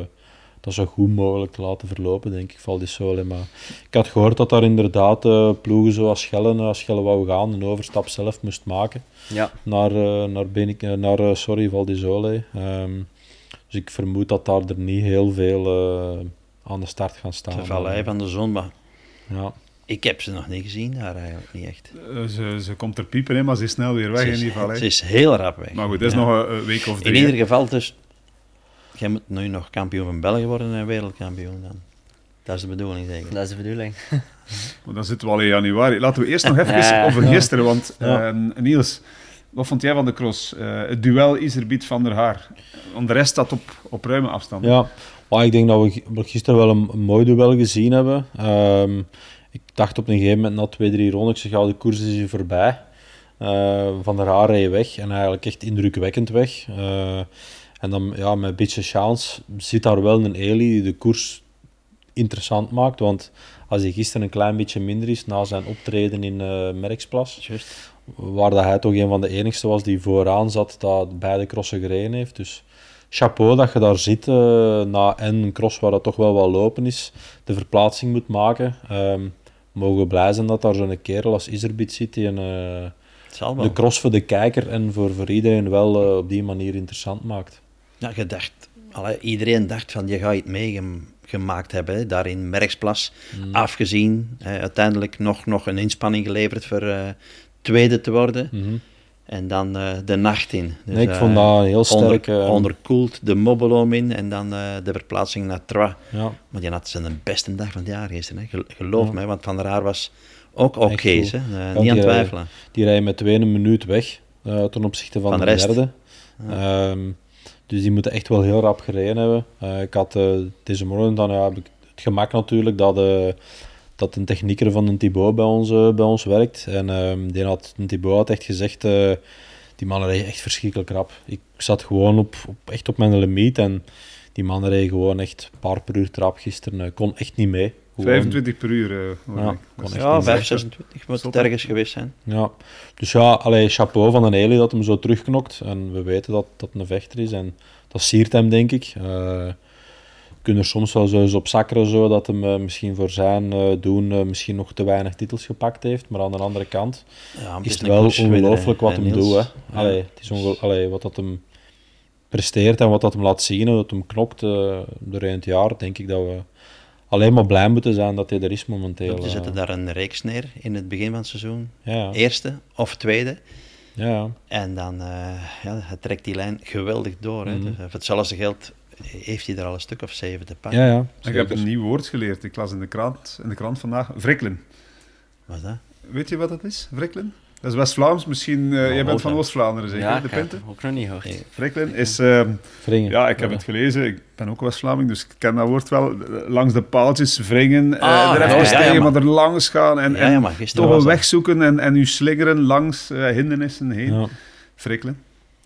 dat zo goed mogelijk te laten verlopen, denk ik, valt die Sole. Maar ik had gehoord dat daar inderdaad eh, ploegen zoals Schellen, als Schellen wou gaan, een overstap zelf moest maken
Ja,
naar, eh naar, Benik, eh, naar eh, sorry, Val di Sole. Ehm, dus ik vermoed dat daar er niet heel veel eh, aan de start gaan staan.
De vallei van de zon, maar
Ja.
Ik heb ze nog niet gezien daar eigenlijk, niet echt.
Eh, ze, ze komt er piepen in, maar ze is snel weer weg
Ze
in
is,
ieder geval.
ze is heel rap weg.
Maar goed, dat is
Ja.
nog een, week of
In
drie.
ieder
hè.
geval, dus, jij moet nu nog kampioen van België worden en wereldkampioen dan. Dat is de bedoeling, zeker.
dat is de bedoeling.
Maar dan zitten we al in januari. Laten we eerst nog even
Ja.
over gisteren, want
Ja.
eh, Niels, wat vond jij van de cross? Eh, het duel Iserbiet van der Haar. Want de rest staat op, op ruime afstand.
Ja, maar ik denk dat we gi- we gisteren wel een, een mooi duel gezien hebben. Ehm, ik dacht op een gegeven moment na twee, drie ronden, ik zeg, ja, de koers is hier voorbij. Eh, van der Haar reed weg en eigenlijk echt indrukwekkend weg. Eh, en dan ja, met een beetje chance zit daar wel een Eli die de koers interessant maakt. Want als hij gisteren een klein beetje minder is na zijn optreden in eh Merksplas, waar dat hij toch een van de enigste was die vooraan zat dat beide crossen gereden heeft. Dus chapeau dat je daar zit eh, na en een cross waar dat toch wel wat lopen is, de verplaatsing moet maken. Ehm mogen we blij zijn dat daar zo'n kerel als Iserbit zit die een, eh,
Het
de cross voor de kijker en voor, voor iedereen wel eh, op die manier interessant maakt.
Ja, je dacht, allee, iedereen dacht van je gaat iets meegemaakt hebben, hè, daar in Merksplas.
Mm.
Afgezien, hè, uiteindelijk nog, nog een inspanning geleverd voor tweede te worden.
Mhm.
En dan eh, de nacht in. Dus,
Nee, ik
eh,
vond dat een heel sterke...
Onder, onderkoeld, de Mobbelom in en dan eh, de verplaatsing naar Troyes.
ja,
Maar die had zijn beste dag van het jaar gisteren, hè. Gel- geloof
Ja.
me, want Van der Haar was ook oké. Eh,
Ja,
niet aan het
rijden-
twijfelen.
die rijden met twee een minuut weg eh, ten opzichte van,
Van
de,
de
derde. Ehm, dus die moeten echt wel heel rap gereden hebben. Eh, ik had eh, deze morgen dan ja, heb ik het gemak natuurlijk dat, eh, dat een technieker van een Thibaut bij ons, eh, bij ons werkt. En ehm, die had, een Thibaut had echt gezegd, eh, die mannen reden echt verschrikkelijk rap. Ik zat gewoon op, op, echt op mijn limiet en die mannen reden gewoon echt een paar per uur trap gisteren. Ik kon echt niet mee. Gewoon-
25 per uur. eh, hoor
Ja,
ik.
kon
Ja,
niet
5,
echt-
26 moet
Stop,
het
hè.
ergens geweest zijn.
Ja, dus ja, allee, chapeau van een Eli dat hem zo terugknokt. En we weten dat dat een vechter is en dat siert hem, denk ik. Eh kunnen er soms wel zo eens op zakkeren, zo, dat hem eh, misschien voor zijn eh, doen eh, misschien nog te weinig titels gepakt heeft. Maar aan de andere kant
Ja,
is het wel ongelooflijk wat hem doet. Hè.
Ja.
Allee, het is allee, wat dat hem presteert en wat dat hem laat zien, en dat hem knokt doorheen het jaar, denk ik dat we alleen maar blij moeten zijn dat hij er is momenteel.
Je
eh.
zette daar een reeks neer in het begin van het seizoen.
ja.
Eerste of tweede.
ja.
En dan uh, ja, hij trekt die lijn geweldig door. Hè.
Mhm.
Dus, voor hetzelfde geld heeft hij er al een stuk of zeven te pakken.
ja, ja
Ik heb een nieuw woord geleerd. Ik las in de krant, in de krant vandaag. Vrikkelen.
Wat is dat?
Weet je wat dat is? Vrikkelen? Dat is West-Vlaams. Misschien, eh, jij bent van Oost-Vlaanderen zeker,
ja,
de
ik heb
Pinte?
het ook nog niet.
Nee.
Vrikkelen is...
Wringen.
ja, ik heb het gelezen. Ik ben ook West-Vlaming, dus ik ken dat woord wel. Langs de paaltjes wringen, eh,
Ah,
er even
ja,
stijgen,
ja,
maar
maar-
er langs gaan en,
Ja,
en
ja, maar gisteren
toch een
dat-
weg zoeken en, en u slingeren langs eh, hindernissen heen.
Ja.
Frikkelen.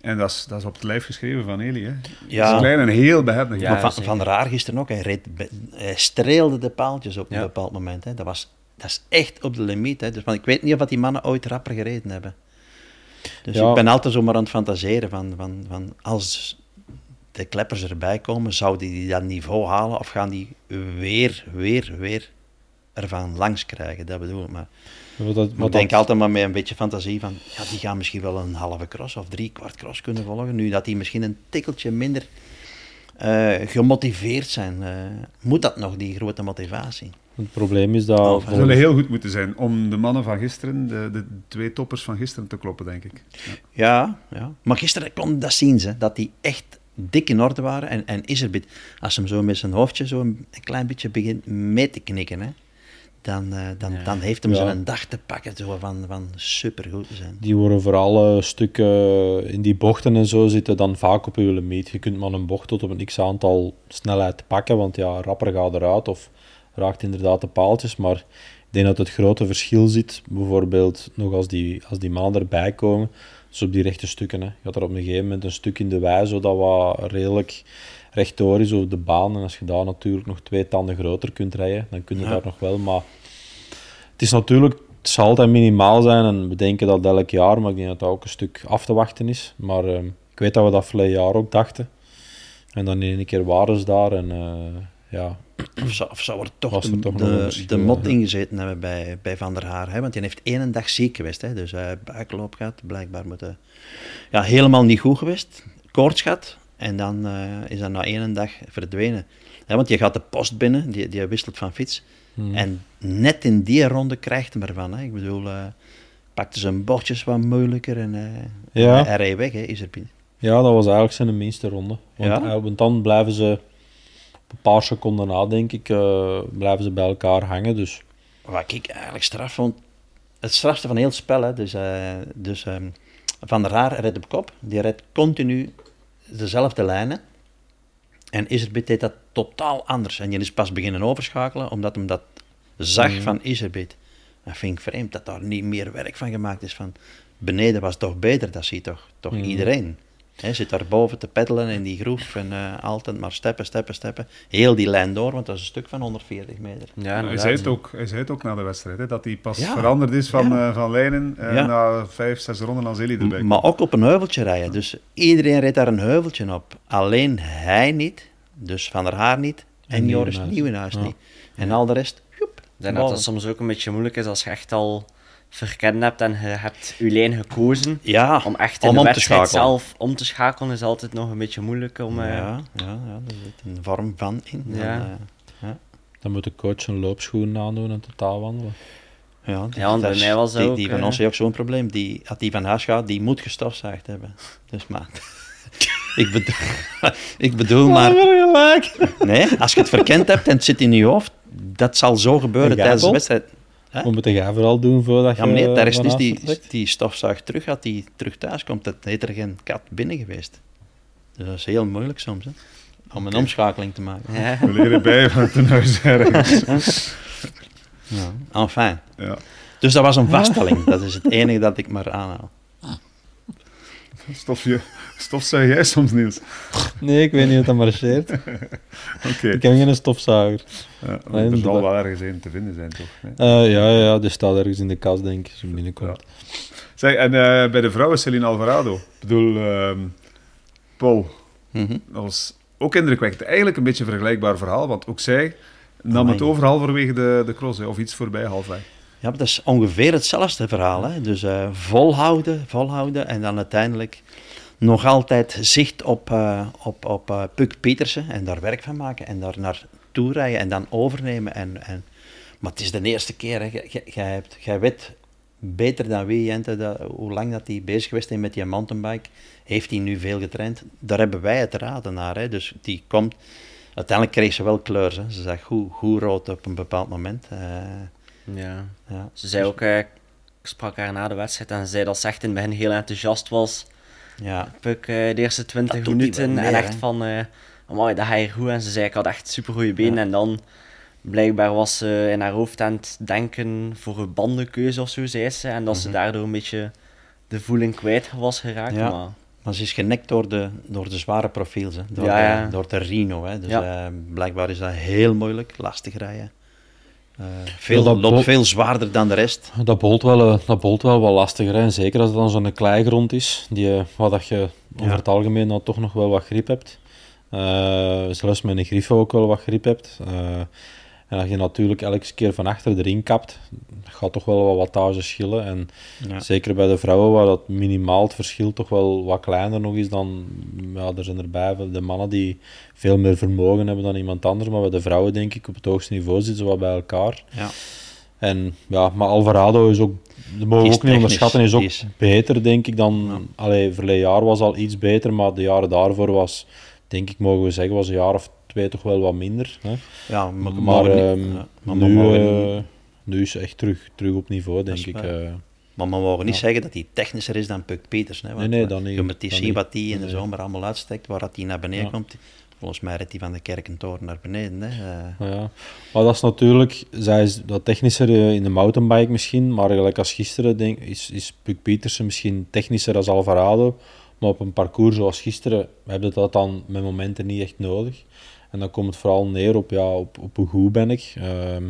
En dat is, dat is op het lijf geschreven van Eli. Hè. Dat is
Ja,
klein en heel behendig.
Ja,
maar van, van der Haar gisteren ook. Hij, reed, hij streelde de paaltjes op
Ja.
een bepaald moment. Hè. Dat, was, dat is echt op de limiet. Hè. Dus, want ik weet niet of dat die mannen ooit rapper gereden hebben. Dus
Ja.
ik ben altijd zo maar aan het fantaseren van, van, van als de kleppers erbij komen, zouden die dat niveau halen of gaan die weer, weer, weer ervan langs krijgen? Dat bedoel ik. Maar
Wat dat,
ik
wat
denk
dat-
altijd maar met een beetje fantasie van, ja, die gaan misschien wel een halve cross of drie kwart cross kunnen volgen. Nu dat die misschien een tikkeltje minder eh, gemotiveerd zijn, eh, moet dat nog, die grote motivatie?
Het probleem is dat...
Ze
volgens-
zullen heel goed moeten zijn om de mannen van gisteren, de, de twee toppers van gisteren, te kloppen, denk ik.
Ja, ja. Maar gisteren kon dat zien, ze, dat die echt dik in orde waren. En, en is er, bit- als hem zo met zijn hoofdje zo een, een klein beetje begint mee te knikken, hè, dan, eh, dan,
Ja.
dan heeft hem
Ja.
zijn dag te pakken zo van, van supergoed te zijn.
Die worden voor alle stukken in die bochten en zo zitten dan vaak op je limiet. Je kunt maar een bocht tot op een x-aantal snelheid pakken, want ja, rapper gaat eruit of raakt inderdaad de paaltjes. Maar ik denk dat het grote verschil zit, bijvoorbeeld nog als die, als die maanden erbij komen, dus op die rechte stukken. Hè. Je had er op een gegeven moment een stuk in de wei, zo dat wat redelijk rechtdoor is op de baan. En als je daar natuurlijk nog twee tanden groter kunt rijden, dan kun je
Ja.
daar nog wel. Maar het is natuurlijk, het zal altijd minimaal zijn en we denken dat elk jaar, maar ik denk dat dat ook een stuk af te wachten is. Maar ehm, ik weet dat we dat verleden jaar ook dachten. En dan in één keer waren ze daar en eh, ja,
Of zou, of zou er toch
er
de,
toch een
de, mot ingezeten hebben bij, bij Van der Haar. Hè? Want die heeft één dag ziek geweest. Hè? Dus hij heeft buikloop gehad, blijkbaar moeten, ja, helemaal niet goed geweest. Koorts gehad. En dan eh, is dat na één dag verdwenen. Hè, want je gaat de post binnen, die, die wisselt van fiets.
Hmm.
En net in die ronde krijgt hij ervan. Hè? Ik bedoel, eh pakte zijn bordjes wat moeilijker en eh,
Ja.
hij, hij reed weg, hè, is er
ja, dat was eigenlijk zijn minste ronde. Want,
Ja?
want dan blijven ze, een paar seconden na denk ik, blijven ze bij elkaar hangen. Dus
Wat ik eigenlijk straf vond, het strafste van heel het spel, hè, dus, dus ehm, Van der Haar redt op kop, die redt continu dezelfde lijnen. En Iserbit deed dat totaal anders. En je is pas beginnen overschakelen, omdat hem dat zag
Mhm.
van Iserbit. Dat vind ik vreemd, dat daar niet meer werk van gemaakt is. Van, beneden was toch beter, dat ziet toch, toch
Mhm.
iedereen. Hij zit daar boven te peddelen in die groef en eh, altijd maar steppen, steppen, steppen. Heel die lijn door, want dat is een stuk van 140 meter.
Ja,
hij, zei het ook, hij zei het ook na de wedstrijd, hè, dat hij pas
Ja.
veranderd is van,
Ja.
eh, van lijnen eh,
Ja.
na vijf, zes ronden als Eli erbij
Maar ook op een heuveltje rijden. Dus iedereen reed daar een heuveltje op. Alleen hij niet, dus Van der Haar niet en,
En
Joris
Nieuwenhuis.
Nieuwenhuis
Ja.
niet. En al de rest, joep,
Ik denk dat dat
boven.
soms ook een beetje moeilijk is als je echt al verkend hebt en je hebt je lijn gekozen.
Ja,
Om echt in
om
de
om te
wedstrijd
schakelen.
zelf om te schakelen is altijd nog een beetje moeilijk om... eh,
ja, ja, ja, er zit een vorm van in. Dan,
Ja.
eh, ja.
dan moet de coach een loopschoen aandoen en totaal wandelen.
Ja,
Ja, want bij
dat is-
mij was dat
die,
ook,
die van
eh,
ons heeft ook zo'n probleem. Die, als die van huis gaat, die moet gestofzuigd hebben. Dus maar... ik, bedoel, ik bedoel maar... Nee, als je het verkend hebt en het zit in je hoofd, dat zal zo gebeuren
En
tijdens de wedstrijd. Hè?
Wat moet jij vooral doen voordat
Ja,
je
meneer, daar is dus die,
vertrekt?
die stofzuig terug, als die terug thuis komt, dat heet er geen kat binnen geweest. Dus dat is heel moeilijk soms, hè, om een omschakeling te maken.
Ja.
We leren bij van ten huis ergens.
Ja. Enfin.
Ja.
Dus dat was een vaststelling. Dat is het enige dat ik maar aanhaal.
Stofje, stofzuig jij soms, Niels?
Nee, ik weet niet of dat marcheert.
Oké.
Ik heb geen stofzuiger.
Ja,
Nee,
er zal
inderdaad.
wel ergens een te vinden zijn, toch?
Eh, ja, ja, ja, die staat ergens in de kast, denk ik, als je binnenkomt.
Zeg, en eh, bij de vrouwen Celine Alvarado. Ik bedoel, ehm, Paul,
Mhm.
dat was ook indrukwekkend. Eigenlijk een beetje een vergelijkbaar verhaal, want ook zij nam het over halverwege de, de cross, hè, of iets voorbij halfweg.
Ja, dat is ongeveer hetzelfde verhaal. Hè? Dus eh, volhouden, volhouden en dan uiteindelijk nog altijd zicht op, eh op, op eh, Puk Pietersen en daar werk van maken en daar naartoe rijden en dan overnemen. En, en... Maar het is de eerste keer, jij weet beter dan wie, Jente, dat, hoe lang dat hij bezig geweest is met die mountainbike. Heeft hij nu veel getraind? Daar hebben wij het raden naar. Hè? Dus die komt... Uiteindelijk kreeg ze wel kleur. Hè? Ze zag goed, goed rood op een bepaald moment.
Ja.
ja.
Ze zei ook, eh, ik sprak haar na de wedstrijd en ze zei dat ze echt in het begin heel enthousiast was.
Ja,
Puk eh, de eerste 20
Dat doet hij
minuten en echt
hè.
van, eh amai, dat ga je goed. En ze zei, ik had echt super goede benen.
Ja.
En dan, blijkbaar was ze in haar hoofd aan het denken voor een bandenkeuze of zo, zei ze. En dat ze
Mhm.
daardoor een beetje de voeling kwijt was geraakt.
Ja.
Maar
maar ze is genekt door de, door de zware profiels, hè. Door,
Ja, ja.
De, door de Rino. Hè. Dus
Ja.
blijkbaar is dat heel moeilijk, lastig rijden. Eh, veel,
Ja, dat
loopt
bol-
veel zwaarder dan de rest.
Dat bolt wel, eh, dat bolt wel wat lastiger. Hè. En Zeker als het dan zo'n kleigrond is, die, eh, waar dat je over
Ja.
het algemeen dan toch nog wel wat grip hebt. Eh, zelfs met een griffo ook wel wat grip hebt. Eh, en als je natuurlijk elke keer van achter erin kapt, gaat toch wel wat wattage schillen. En
Ja.
zeker bij de vrouwen, waar dat minimaal het verschil toch wel wat kleiner nog is dan... Ja, er zijn erbij de mannen die veel meer vermogen hebben dan iemand anders. Maar bij de vrouwen denk ik op het hoogste niveau zitten ze wat bij elkaar.
Ja.
En ja, maar Alvarado is ook, dat mogen we ook niet onderschatten, is ook beter, denk ik, dan... Allee, verleden jaar was al iets beter, maar de jaren daarvoor was, denk ik, mogen we zeggen, was een jaar of twee toch wel wat minder. Hè?
Ja, maar,
Maar,
maar,
ehm,
ja, maar
nu, nu is ze echt terug, terug op niveau, denk ik. eh.
Maar we mogen niet
Ja.
zeggen dat hij technischer is dan Puck Peters. Hè, want
Nee, nee, dan niet.
Je moet zien
niet.
wat die in de zomer allemaal uitsteekt, waar dat hij naar beneden
Ja.
komt. Volgens mij redt hij van de Kerkentoren naar beneden. Hè. eh.
Ja, maar dat is natuurlijk, zij is wat technischer eh, in de mountainbike misschien, maar gelijk als gisteren denk, is, is Puck Pietersen misschien technischer als Alvarado, maar op een parcours zoals gisteren hebben we dat dan met momenten niet echt nodig. En dan komt het vooral neer op, ja, op, op hoe goed ben ik. Ehm,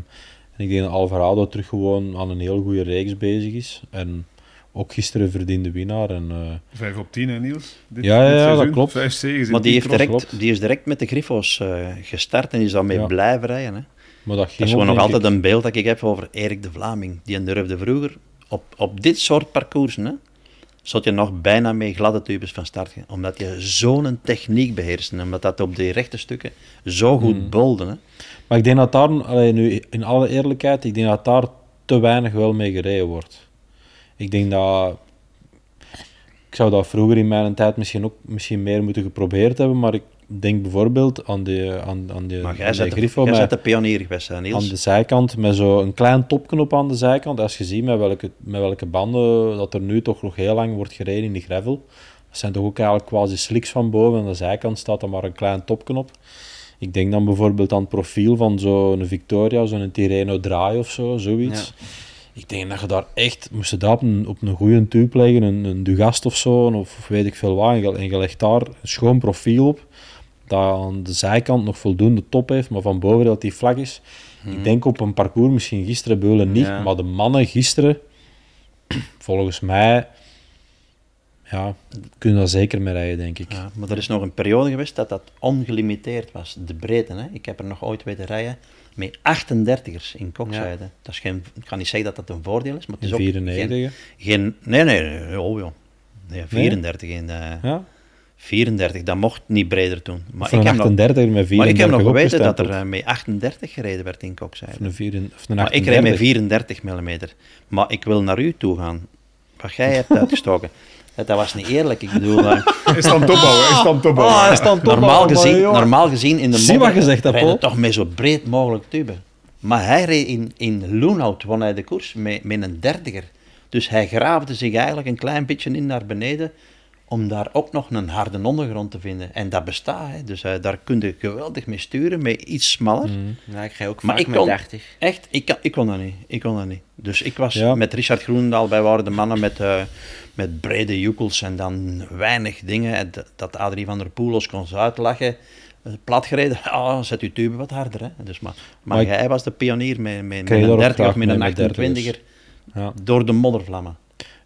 en ik denk dat Alvarado terug gewoon aan een heel goede reeks bezig is. En ook gisteren verdiende winnaar. En, eh,
Vijf op tien, hè, Niels? Dit,
Ja, ja,
dit
ja, dat klopt.
Vijf zegens in
Maar die, heeft direct,
klopt.
die is direct met de Griffo's eh, gestart en is daarmee
Ja.
blijven rijden. Hè.
maar dat, ging
Dat is gewoon nog altijd
ik-
een beeld dat ik heb over Erik de Vlaming. Die durfde vroeger op, op dit soort parcoursen, hè, zat je nog bijna met gladde tubes van start gaan. Omdat je zo'n techniek beheerst. en Omdat dat op die rechte stukken zo goed
Hmm.
bolde. Hè.
Maar ik denk dat daar, allee, nu in alle eerlijkheid, ik denk dat daar te weinig wel mee gereden wordt. Ik denk dat. Ik zou dat vroeger in mijn tijd misschien ook misschien meer moeten geprobeerd hebben, maar ik denk bijvoorbeeld aan de, aan, aan de,
Maar jij
de
zet
Griffo
jij
met-
de pionier geweest, hè,
aan de zijkant met zo'n klein topknop aan de zijkant. Als je ziet met welke, met welke banden dat er nu toch nog heel lang wordt gereden in de gravel. Dat zijn toch ook eigenlijk quasi slicks van boven. Aan de zijkant staat er maar een klein topknop. Ik denk dan bijvoorbeeld aan het profiel van zo'n Victoria, zo'n Tirreno Draai of zo, zoiets. Ik denk dat je daar echt, moest je dat op een, op een goede tube leggen, een, een Dugast of zo, of, of weet ik veel wat, en je, en je legt daar een schoon profiel op, dat aan de zijkant nog voldoende top heeft, maar van boven dat die vlak is. Ik denk op een parcours, misschien gisteren Beulen niet,
Ja.
maar de mannen gisteren, volgens mij, ja, kunnen daar zeker mee rijden, denk ik.
Ja, maar er is nog een periode geweest dat dat ongelimiteerd was, de breedte. Hè. Ik heb er nog ooit weten rijden met 38ers in kokzijde. Dat is geen, ik ga niet zeggen dat dat een voordeel is, maar het is ook
94,
geen. Nee, nee, nee, oh joh. Nee, 34 in... eh,
ja?
34, dat mocht niet breder doen. Maar ik, heb nog,
38 met 34
maar ik heb nog geweten dat er eh, met 38 gereden werd in kokzijde.
Of een, vier- of een
Maar ik rijd
38.
met 34 mm. Maar ik wil naar u toe gaan. Wat jij hebt uitgestoken. Dat was niet eerlijk. Ik bedoel, eh,
Is dan topbouwen, is dan topbouwen.
Ah, hij top
normaal, gezien, normaal gezien in de
Zie wat Paul?
toch met zo breed mogelijk tube. Maar hij reed in, in Loenhout, won hij de koers, met, met een dertiger. Dus hij graafde zich eigenlijk een klein beetje in naar beneden, om daar ook nog een harde ondergrond te vinden. En dat bestaat, hè. dus eh, daar kun je geweldig mee sturen, met iets smaller.
Mm.
Ja, ik ga ook
Maar
vaak
ik
met
kon-
30.
Echt, ik, kan, ik kon dat niet. Ik kon dat niet. Dus ik was
Ja.
met Richard Groenendaal, wij waren de mannen met, eh, met brede joekels en dan weinig dingen. En dat- Adrie van der Poel ons kon uitlachen. Eh, Plat gereden, ah, zet uw tube wat harder. Hè. Dus maar maar,
Maar ik-
jij was de pionier met, met, met een
ook
30 of met een
met
28er
Ja.
door de moddervlammen.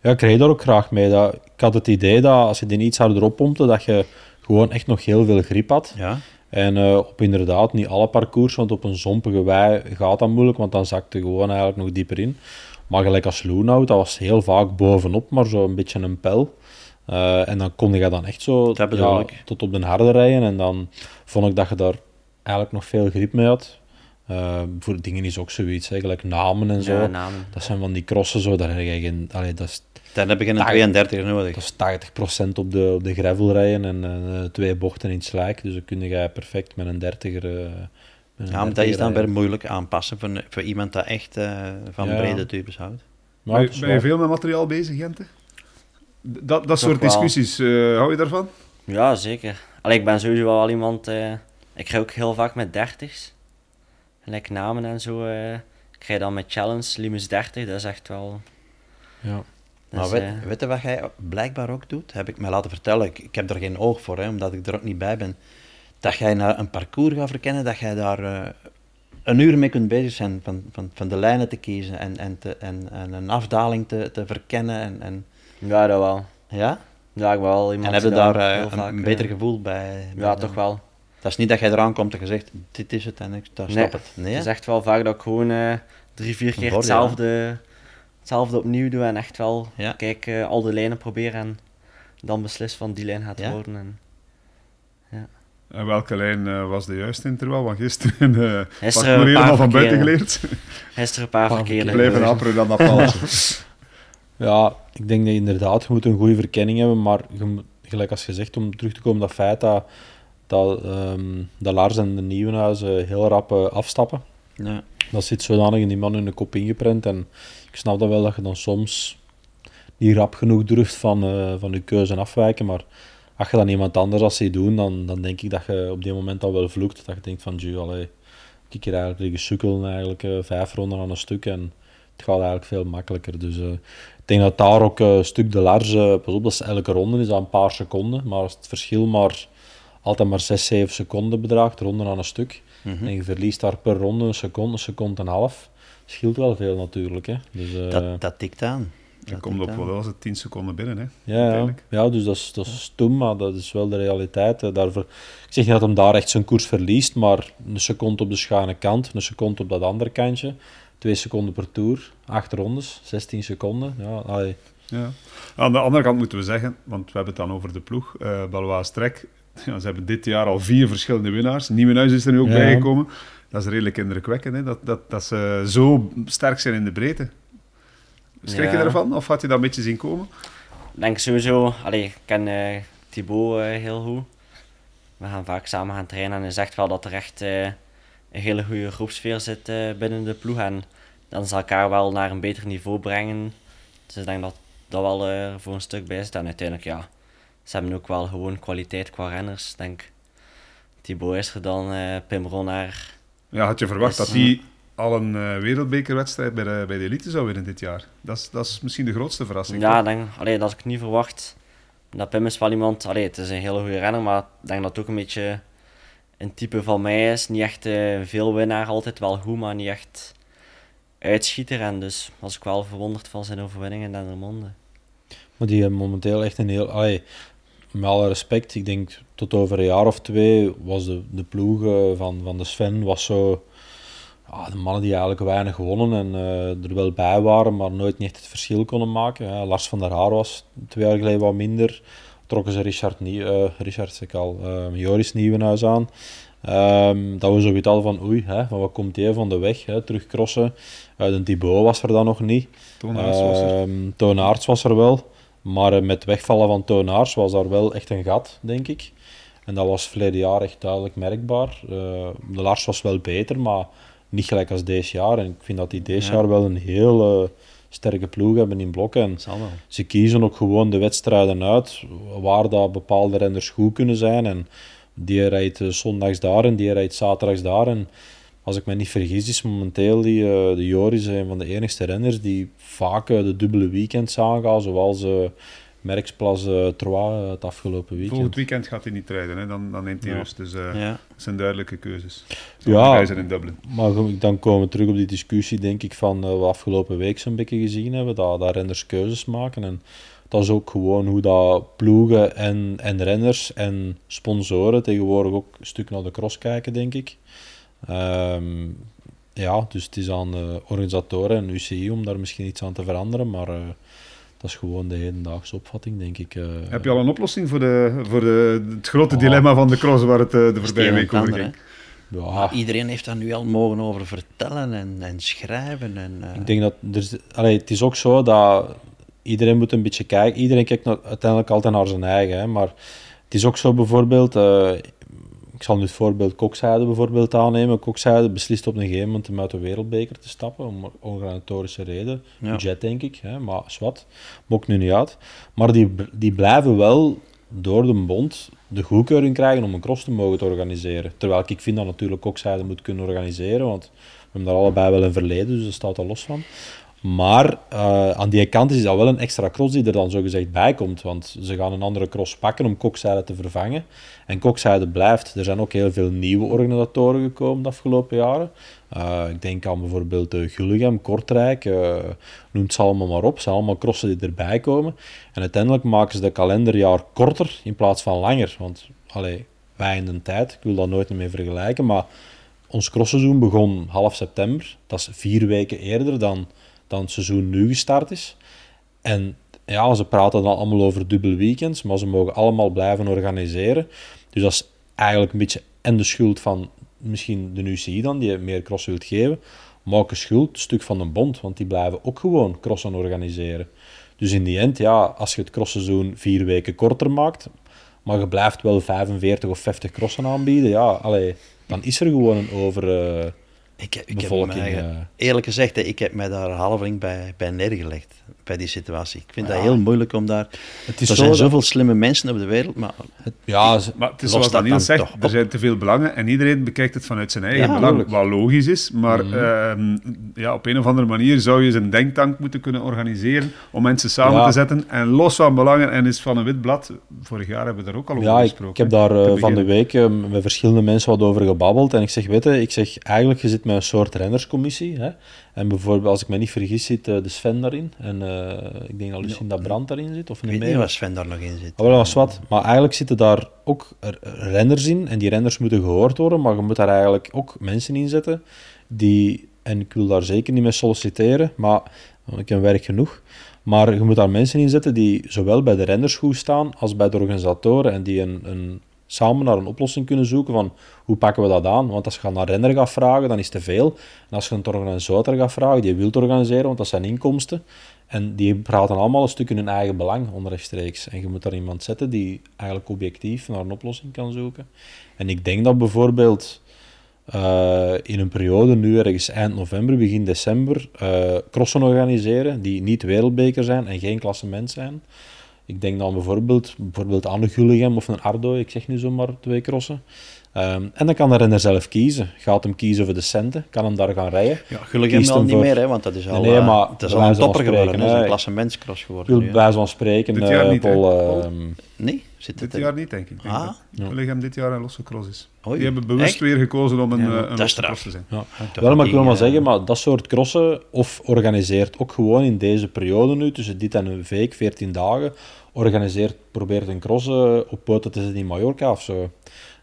Ja, ik reed daar ook graag mee. Dat, ik had het idee dat als je die iets harder oppompte, dat je gewoon echt nog heel veel grip had.
Ja.
En eh, op inderdaad niet alle parcours, want op een zompige wei gaat dat moeilijk, want dan zakte je gewoon eigenlijk nog dieper in. Maar gelijk als Loenhout, dat was heel vaak bovenop, maar zo een beetje een pel. Eh, en dan kon je dan echt zo ja, tot op de harde rijden. En dan vond ik dat je daar eigenlijk nog veel grip mee had. Eh, voor dingen is ook zoiets, hè, gelijk namen en zo.
Ja, namen.
Dat zijn van die crossen zo, daar heb je geen... Allee, dat is
Dan heb ik een
Daar-
32 nodig.
dat is 80% op de, op de gravel rijden en eh, twee bochten in het slijk. Dus dan kun je perfect met een 30er. eh, met een
Ja, maar dat
30er
is dan weer moeilijk aanpassen voor, voor iemand dat echt eh, van
Ja.
brede tubes houdt.
Maar
Ben, je veel met materiaal bezig, Gente? Dat, dat soort
wel.
discussies, eh, hou je daarvan?
Ja, zeker. Allee, ik ben sowieso wel iemand... eh, ik ga ook heel vaak met 30's. Gelijk namen en zo. eh. ik ga dan met Challenge, Limus 30. Dat is echt wel...
Ja.
Maar weet,
eh,
weet je wat jij blijkbaar ook doet? Heb ik mij laten vertellen. Ik, ik heb er geen oog voor, hè, omdat ik er ook niet bij ben. Dat jij naar een parcours gaat verkennen, dat jij daar eh, een uur mee kunt bezig zijn. Van, van, van de lijnen te kiezen en, en, te, en, en een afdaling te, te verkennen. En, en,
Ja, dat wel.
ja?
Ja, ik ben wel iemand
En heb je
die
daar een,
vaak,
een beter gevoel bij? bij
Ja, toch wel.
Dat is niet dat jij eraan komt en je zegt, dit is het en ik daar
Nee,
stop het. Nee,
Het is echt wel vaak dat ik gewoon eh, drie, vier keer hetzelfde, hetzelfde opnieuw doe. En echt wel
Ja.
kijk, eh, al de lijnen proberen en dan beslis van die lijn gaat
Ja.
worden. En,
En welke lijn eh, was de juiste interval? Want gisteren uh,
Gisteren een
helemaal
paar
van buiten
verkeerde.
geleerd.
gisteren een paar verkeerde.
Blijven haperen dan dat valt.
ja, ik denk dat je inderdaad, je moet een goede verkenning hebben, maar je gelijk als gezegd, om terug te komen op dat feit dat, dat, ehm, dat Lars en de Nieuwenhuizen heel rap eh, afstappen.
Ja.
Dat zit zodanig in die man in de kop ingeprent. En ik snap dat wel dat je dan soms niet rap genoeg durft van, uh, van je keuze afwijken. Maar als je dan iemand anders als ze doen, dan, dan denk ik dat je op die moment al wel vloekt. Dat je denkt van, ju, allee, ik hier eigenlijk liggen sukkelen eigenlijk uh, vijf ronden aan een stuk. En het gaat eigenlijk veel makkelijker. Dus uh, ik denk dat daar ook een stuk de large, pas op, dat is elke ronde is dat een paar seconden. Maar als het verschil maar altijd maar 6, 7 seconden bedraagt, ronden aan een stuk. Mm En je verliest daar per ronde een seconde, een seconde en een half. Scheelt wel veel natuurlijk. Hè. Dus, uh,
dat, dat tikt aan.
Dan komt op wel eens 10 seconden binnen. Hè,
ja, ja, ja, dus dat is, dat is stom, maar dat is wel de realiteit. Daarvoor, ik zeg niet dat hem daar echt zijn koers verliest, maar een seconde op de schuine kant, een seconde op dat andere kantje. Twee seconden per toer, acht rondes, 16 seconden. Ja, allee.
ja. Aan de andere kant moeten we zeggen, want we hebben het dan over de ploeg, uh, Balois Trek. Ja, ze hebben dit jaar al vier verschillende winnaars. Nieuwenhuis is er nu ook ja. bijgekomen. Dat is redelijk indrukwekkend, hè? Dat, dat, dat ze zo sterk zijn in de breedte. Schrik je ervan? Of had je dat een beetje zien komen?
Ik denk sowieso... Allee, ik ken uh, Thibaut uh, heel goed. We gaan vaak samen gaan trainen en hij zegt wel dat er echt uh, een hele goede groepsfeer zit binnen de ploeg. En dan zal elkaar wel naar een beter niveau brengen. Dus ik denk dat dat wel voor een stuk bij zit. En uiteindelijk, ja, ze hebben ook wel gewoon kwaliteit qua renners. Ik denk, Thibaut is er dan, Pim Ronnaar...
Ja, had je verwacht dat die al een uh, wereldbekerwedstrijd bij de, bij de elite zou winnen dit jaar. Dat is, dat is misschien de grootste verrassing.
Ja, denk, allee, dat had ik niet verwacht. Dat Pim is wel iemand, allee, het is een hele goede renner, maar ik denk dat het ook een beetje een type van mij is. Niet echt uh, veel winnaar, altijd wel goed, maar niet echt uitschieter. En dus was ik wel verwonderd van zijn overwinningen in Dendermonde.
Maar die hebben momenteel echt een heel... Allee, met alle respect, ik denk tot over een jaar of twee was de, de ploeg van, van de Sven was zo ja, de mannen die eigenlijk weinig gewonnen en uh, er wel bij waren, maar nooit niet echt het verschil konden maken. Ja, Lars van der Haar was twee jaar geleden wat minder. Trokken ze Richard, Nie uh, Richard ik al, uh, Joris Nieuwenhuis aan. Um, dat we zoiets hadden van oei, hè, van wat komt hij van de weg, hè, terugcrossen. Uh, de Thibaut was er dan nog niet.
Toonaarts was er.
Um, Toonaarts was er wel. Maar met wegvallen van Toonaarts was daar wel echt een gat, denk ik. En dat was verleden jaar echt duidelijk merkbaar. de Lars was wel beter, maar niet gelijk als deze jaar. En ik vind dat die deze jaar wel een heel sterke ploeg hebben in blokken. En ze kiezen ook gewoon de wedstrijden uit waar dat bepaalde renners goed kunnen zijn. En die rijdt zondags daar en die rijdt zaterdags daar. En als ik me niet vergis, is momenteel die, uh, de Joris een van de enigste renners die vaak uh, de dubbele weekends aangaan, zoals uh, Merksplas uh, Trois het afgelopen weekend.
Volgend weekend gaat hij niet rijden, hè? Dan, dan neemt hij ja. rust. Dus ja. dat zijn duidelijke keuzes.
Ja,
zijn in Dublin.
maar dan komen we terug op die discussie, denk ik, van uh, we afgelopen week zo'n beetje gezien hebben, dat, dat renners keuzes maken. En dat is ook gewoon hoe dat ploegen en, en renners en sponsoren tegenwoordig ook een stuk naar de cross kijken, denk ik. Um, ja, dus het is aan de organisatoren en UCI om daar misschien iets aan te veranderen, maar dat is gewoon de hedendaagse opvatting, denk ik. Uh,
Heb je al een oplossing voor, de, voor de, het grote oh, dilemma van de cross waar het uh, de voorbije week over ging?
Ja. iedereen heeft daar nu al mogen over vertellen en, en schrijven. En, uh...
Ik denk dat er, allee, het is ook zo dat iedereen moet een beetje kijken. Iedereen kijkt naar, uiteindelijk altijd naar zijn eigen. Hè, maar het is ook zo bijvoorbeeld, ik zal nu het voorbeeld Kokzijde bijvoorbeeld aannemen. Kokzijde beslist op een gegeven moment om uit de wereldbeker te stappen, om organisatorische reden. Ja. Budget, denk ik, hè, maar zwart. Mocht nu niet uit. Maar die, die blijven wel door de bond de goedkeuring krijgen om een cross te mogen te organiseren. Terwijl ik vind dat natuurlijk Kokzijde moet kunnen organiseren, want we hebben daar allebei wel een verleden, dus dat staat er los van. Maar uh, aan die kant is dat wel een extra cross die er dan zogezegd bij komt. Want ze gaan een andere cross pakken om kokzijde te vervangen. En kokzijde blijft. Er zijn ook heel veel nieuwe organisatoren gekomen de afgelopen jaren. Uh, ik denk aan bijvoorbeeld uh, Gulligem, Kortrijk, uh, noem ze allemaal maar op. Het zijn allemaal crossen die erbij komen. En uiteindelijk maken ze de kalenderjaar korter in plaats van langer. Want allee, wij in de tijd, ik wil dat nooit meer vergelijken, maar ons crossseizoen begon half september. Dat is vier weken eerder dan dan het seizoen nu gestart is. En ja, ze praten dan allemaal over dubbele weekends, maar ze mogen allemaal blijven organiseren. Dus dat is eigenlijk een beetje en de schuld van misschien de UCI dan, die meer cross wilt geven, maar ook een schuld, een stuk van de bond, want die blijven ook gewoon crossen organiseren. Dus in die end, ja, als je het crossseizoen vier weken korter maakt, maar je blijft wel 45 of 50 crossen aanbieden, ja, dan is er gewoon een over... Uh,
Ik, heb- ik heb mij,
eh,
eerlijk gezegd, ik heb mij daar halveling bij, bij neergelegd, bij die situatie. Ik vind
Ja.
dat heel moeilijk om daar...
het is
Er
zo
zijn
dat-
zoveel slimme mensen op de wereld, maar
Ja, ze-
Maar het is zoals
dat
Daniel
dan
zegt,
toch
er zijn te veel belangen en iedereen bekijkt het vanuit zijn eigen
Ja,
belang, wat logisch is. Maar
Mhm.
ehm, ja, op een of andere manier zou je een denktank moeten kunnen organiseren om mensen samen
Ja.
te zetten en los van belangen en is van een wit blad. Vorig jaar hebben we daar ook al over
Ja, ik,
gesproken.
ik heb daar eh, van de week eh, met verschillende mensen wat over gebabbeld. En ik zeg, weet je, ik zeg, eigenlijk, je zit met een soort rennerscommissie. Hè? En bijvoorbeeld, als ik me niet vergis, zit eh, de Sven daarin. En eh, ik denk dat Lucinda Brandt daarin zit. Of
ik weet niet waar Sven daar nog in zit.
Wel, dat was wat. Maar eigenlijk zitten daar ook renners in. En die renners moeten gehoord worden. Maar je moet daar eigenlijk ook mensen in zetten die... En ik wil daar zeker niet mee solliciteren, maar want ik heb werk genoeg. Maar je moet daar mensen in zetten die zowel bij de renners goed staan als bij de organisatoren. En die een, een, samen naar een oplossing kunnen zoeken van hoe pakken we dat aan. Want als je naar renner gaat vragen, dan is te veel. En als je een organisator gaat vragen, die wil organiseren, want dat zijn inkomsten. En die praten allemaal een stuk in hun eigen belang, onrechtstreeks. En je moet daar iemand zetten die eigenlijk objectief naar een oplossing kan zoeken. En ik denk dat bijvoorbeeld eh, in een periode, nu ergens eind november, begin december, eh, crossen organiseren die niet wereldbeker zijn en geen klassement zijn. Ik denk dan bijvoorbeeld, bijvoorbeeld aan de Gulligem of een Ardo, ik zeg nu zomaar twee crossen. Ehm, en dan kan de renner zelf kiezen. Gaat hem kiezen voor de centen, kan hem daar gaan rijden.
Ja, gelukkig
Kiest
al
hem
niet
voor-
meer, hè, want dat is al,
Nee, nee,
eh,
maar
het is al een topper geworden. Het is een klassementscross geworden.
wil bij van spreken,
Dit jaar
eh,
niet,
Paul, ehm,
Nee, zit het
Dit
er-
jaar niet, denk ik. Ik denk
Ah.
dat
Ja.
William dit jaar een losse cross is.
Oei,
Die hebben bewust
echt?
weer gekozen om een,
Ja,
eh,
dat
een losse cross te zijn.
Ja. Wel, maar ik wil maar zeggen, maar dat soort crossen, of organiseert ook gewoon in deze periode nu, tussen dit en een week, 14 dagen, organiseert, probeert een cross op poten te zetten in Mallorca of zo.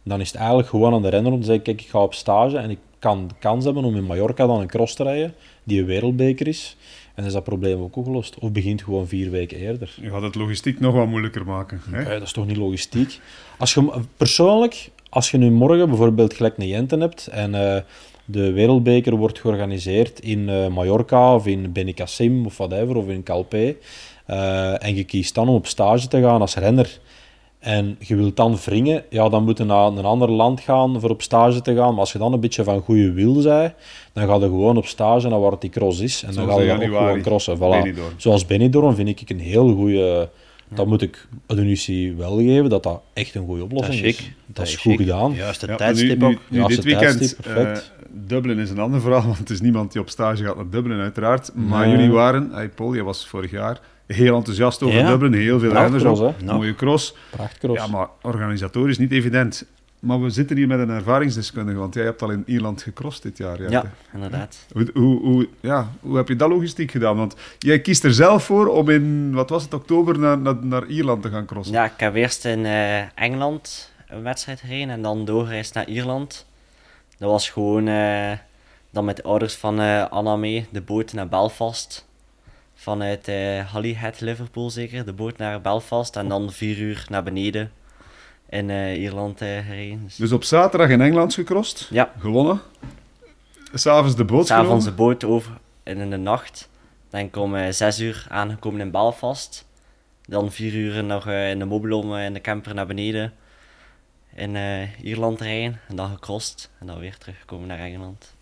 Dan is het eigenlijk gewoon aan de renner om te zeggen, kijk, ik ga op stage en ik kan de kans hebben om in Mallorca dan een cross te rijden, die een wereldbeker is. En is dat probleem ook opgelost. Of begint gewoon vier weken eerder.
Je gaat het logistiek nog wat moeilijker maken. Hè?
Ja, dat is toch niet logistiek? Als je, persoonlijk, als je nu morgen bijvoorbeeld gelijk een Jenten hebt en eh, de wereldbeker wordt georganiseerd in eh, Mallorca of in Benicassim of whatever, of in Calpe, eh, en je kiest dan om op stage te gaan als renner en je wilt dan wringen, ja, dan moet je naar een ander land gaan voor op stage te gaan. Maar als je dan een beetje van goede wil zij, dan ga je gewoon op stage naar waar het die cross is. En dan
Zoals
ga je dan ook
januari,
gewoon crossen. Voilà.
Benidorm.
Zoals Benidorm vind ik een heel goede... Dat moet ik de wel geven, dat dat echt een goede oplossing
is
is.
chic.
Dat, is goed
chic.
gedaan.
Juist,
Ja, maar
tijdstip
nu,
ook.
nu, nu
Ja,
dit weekend, eh, Dublin is een ander verhaal, want het is niemand die op stage gaat naar Dublin, uiteraard. Maar
Nee.
jullie waren, hey Paul, jij was vorig jaar heel enthousiast over
Ja.
Dublin, heel veel renners op, mooie cross.
Prachtcross.
Ja, maar organisatorisch niet evident. Maar we zitten hier met een ervaringsdeskundige, want jij hebt al in Ierland gecrossed dit jaar.
Ja, inderdaad.
Hoe, hoe, hoe, ja, hoe heb je dat logistiek gedaan? Want jij kiest er zelf voor om in, wat was het, oktober naar, naar, naar Ierland te gaan crossen.
Ja, ik heb eerst in eh, Engeland een wedstrijd gereden en dan doorgereisd naar Ierland. Dat was gewoon eh, dan met de ouders van eh, Anna mee, de boot naar Belfast. Vanuit eh Holyhead, Liverpool zeker, de boot naar Belfast en dan vier uur naar beneden in eh, Ierland eh, gereden. Dus,
Dus op zaterdag in Engeland gecrossed,
ja,
gewonnen. S'avonds de boot
s'avonds de boot over en in de nacht. Dan kom ik zes uur aangekomen in Belfast. Dan vier uur nog eh, in de mobilom in de camper naar beneden. In eh, Ierland rijden en dan gecrossed. En dan weer teruggekomen naar Engeland.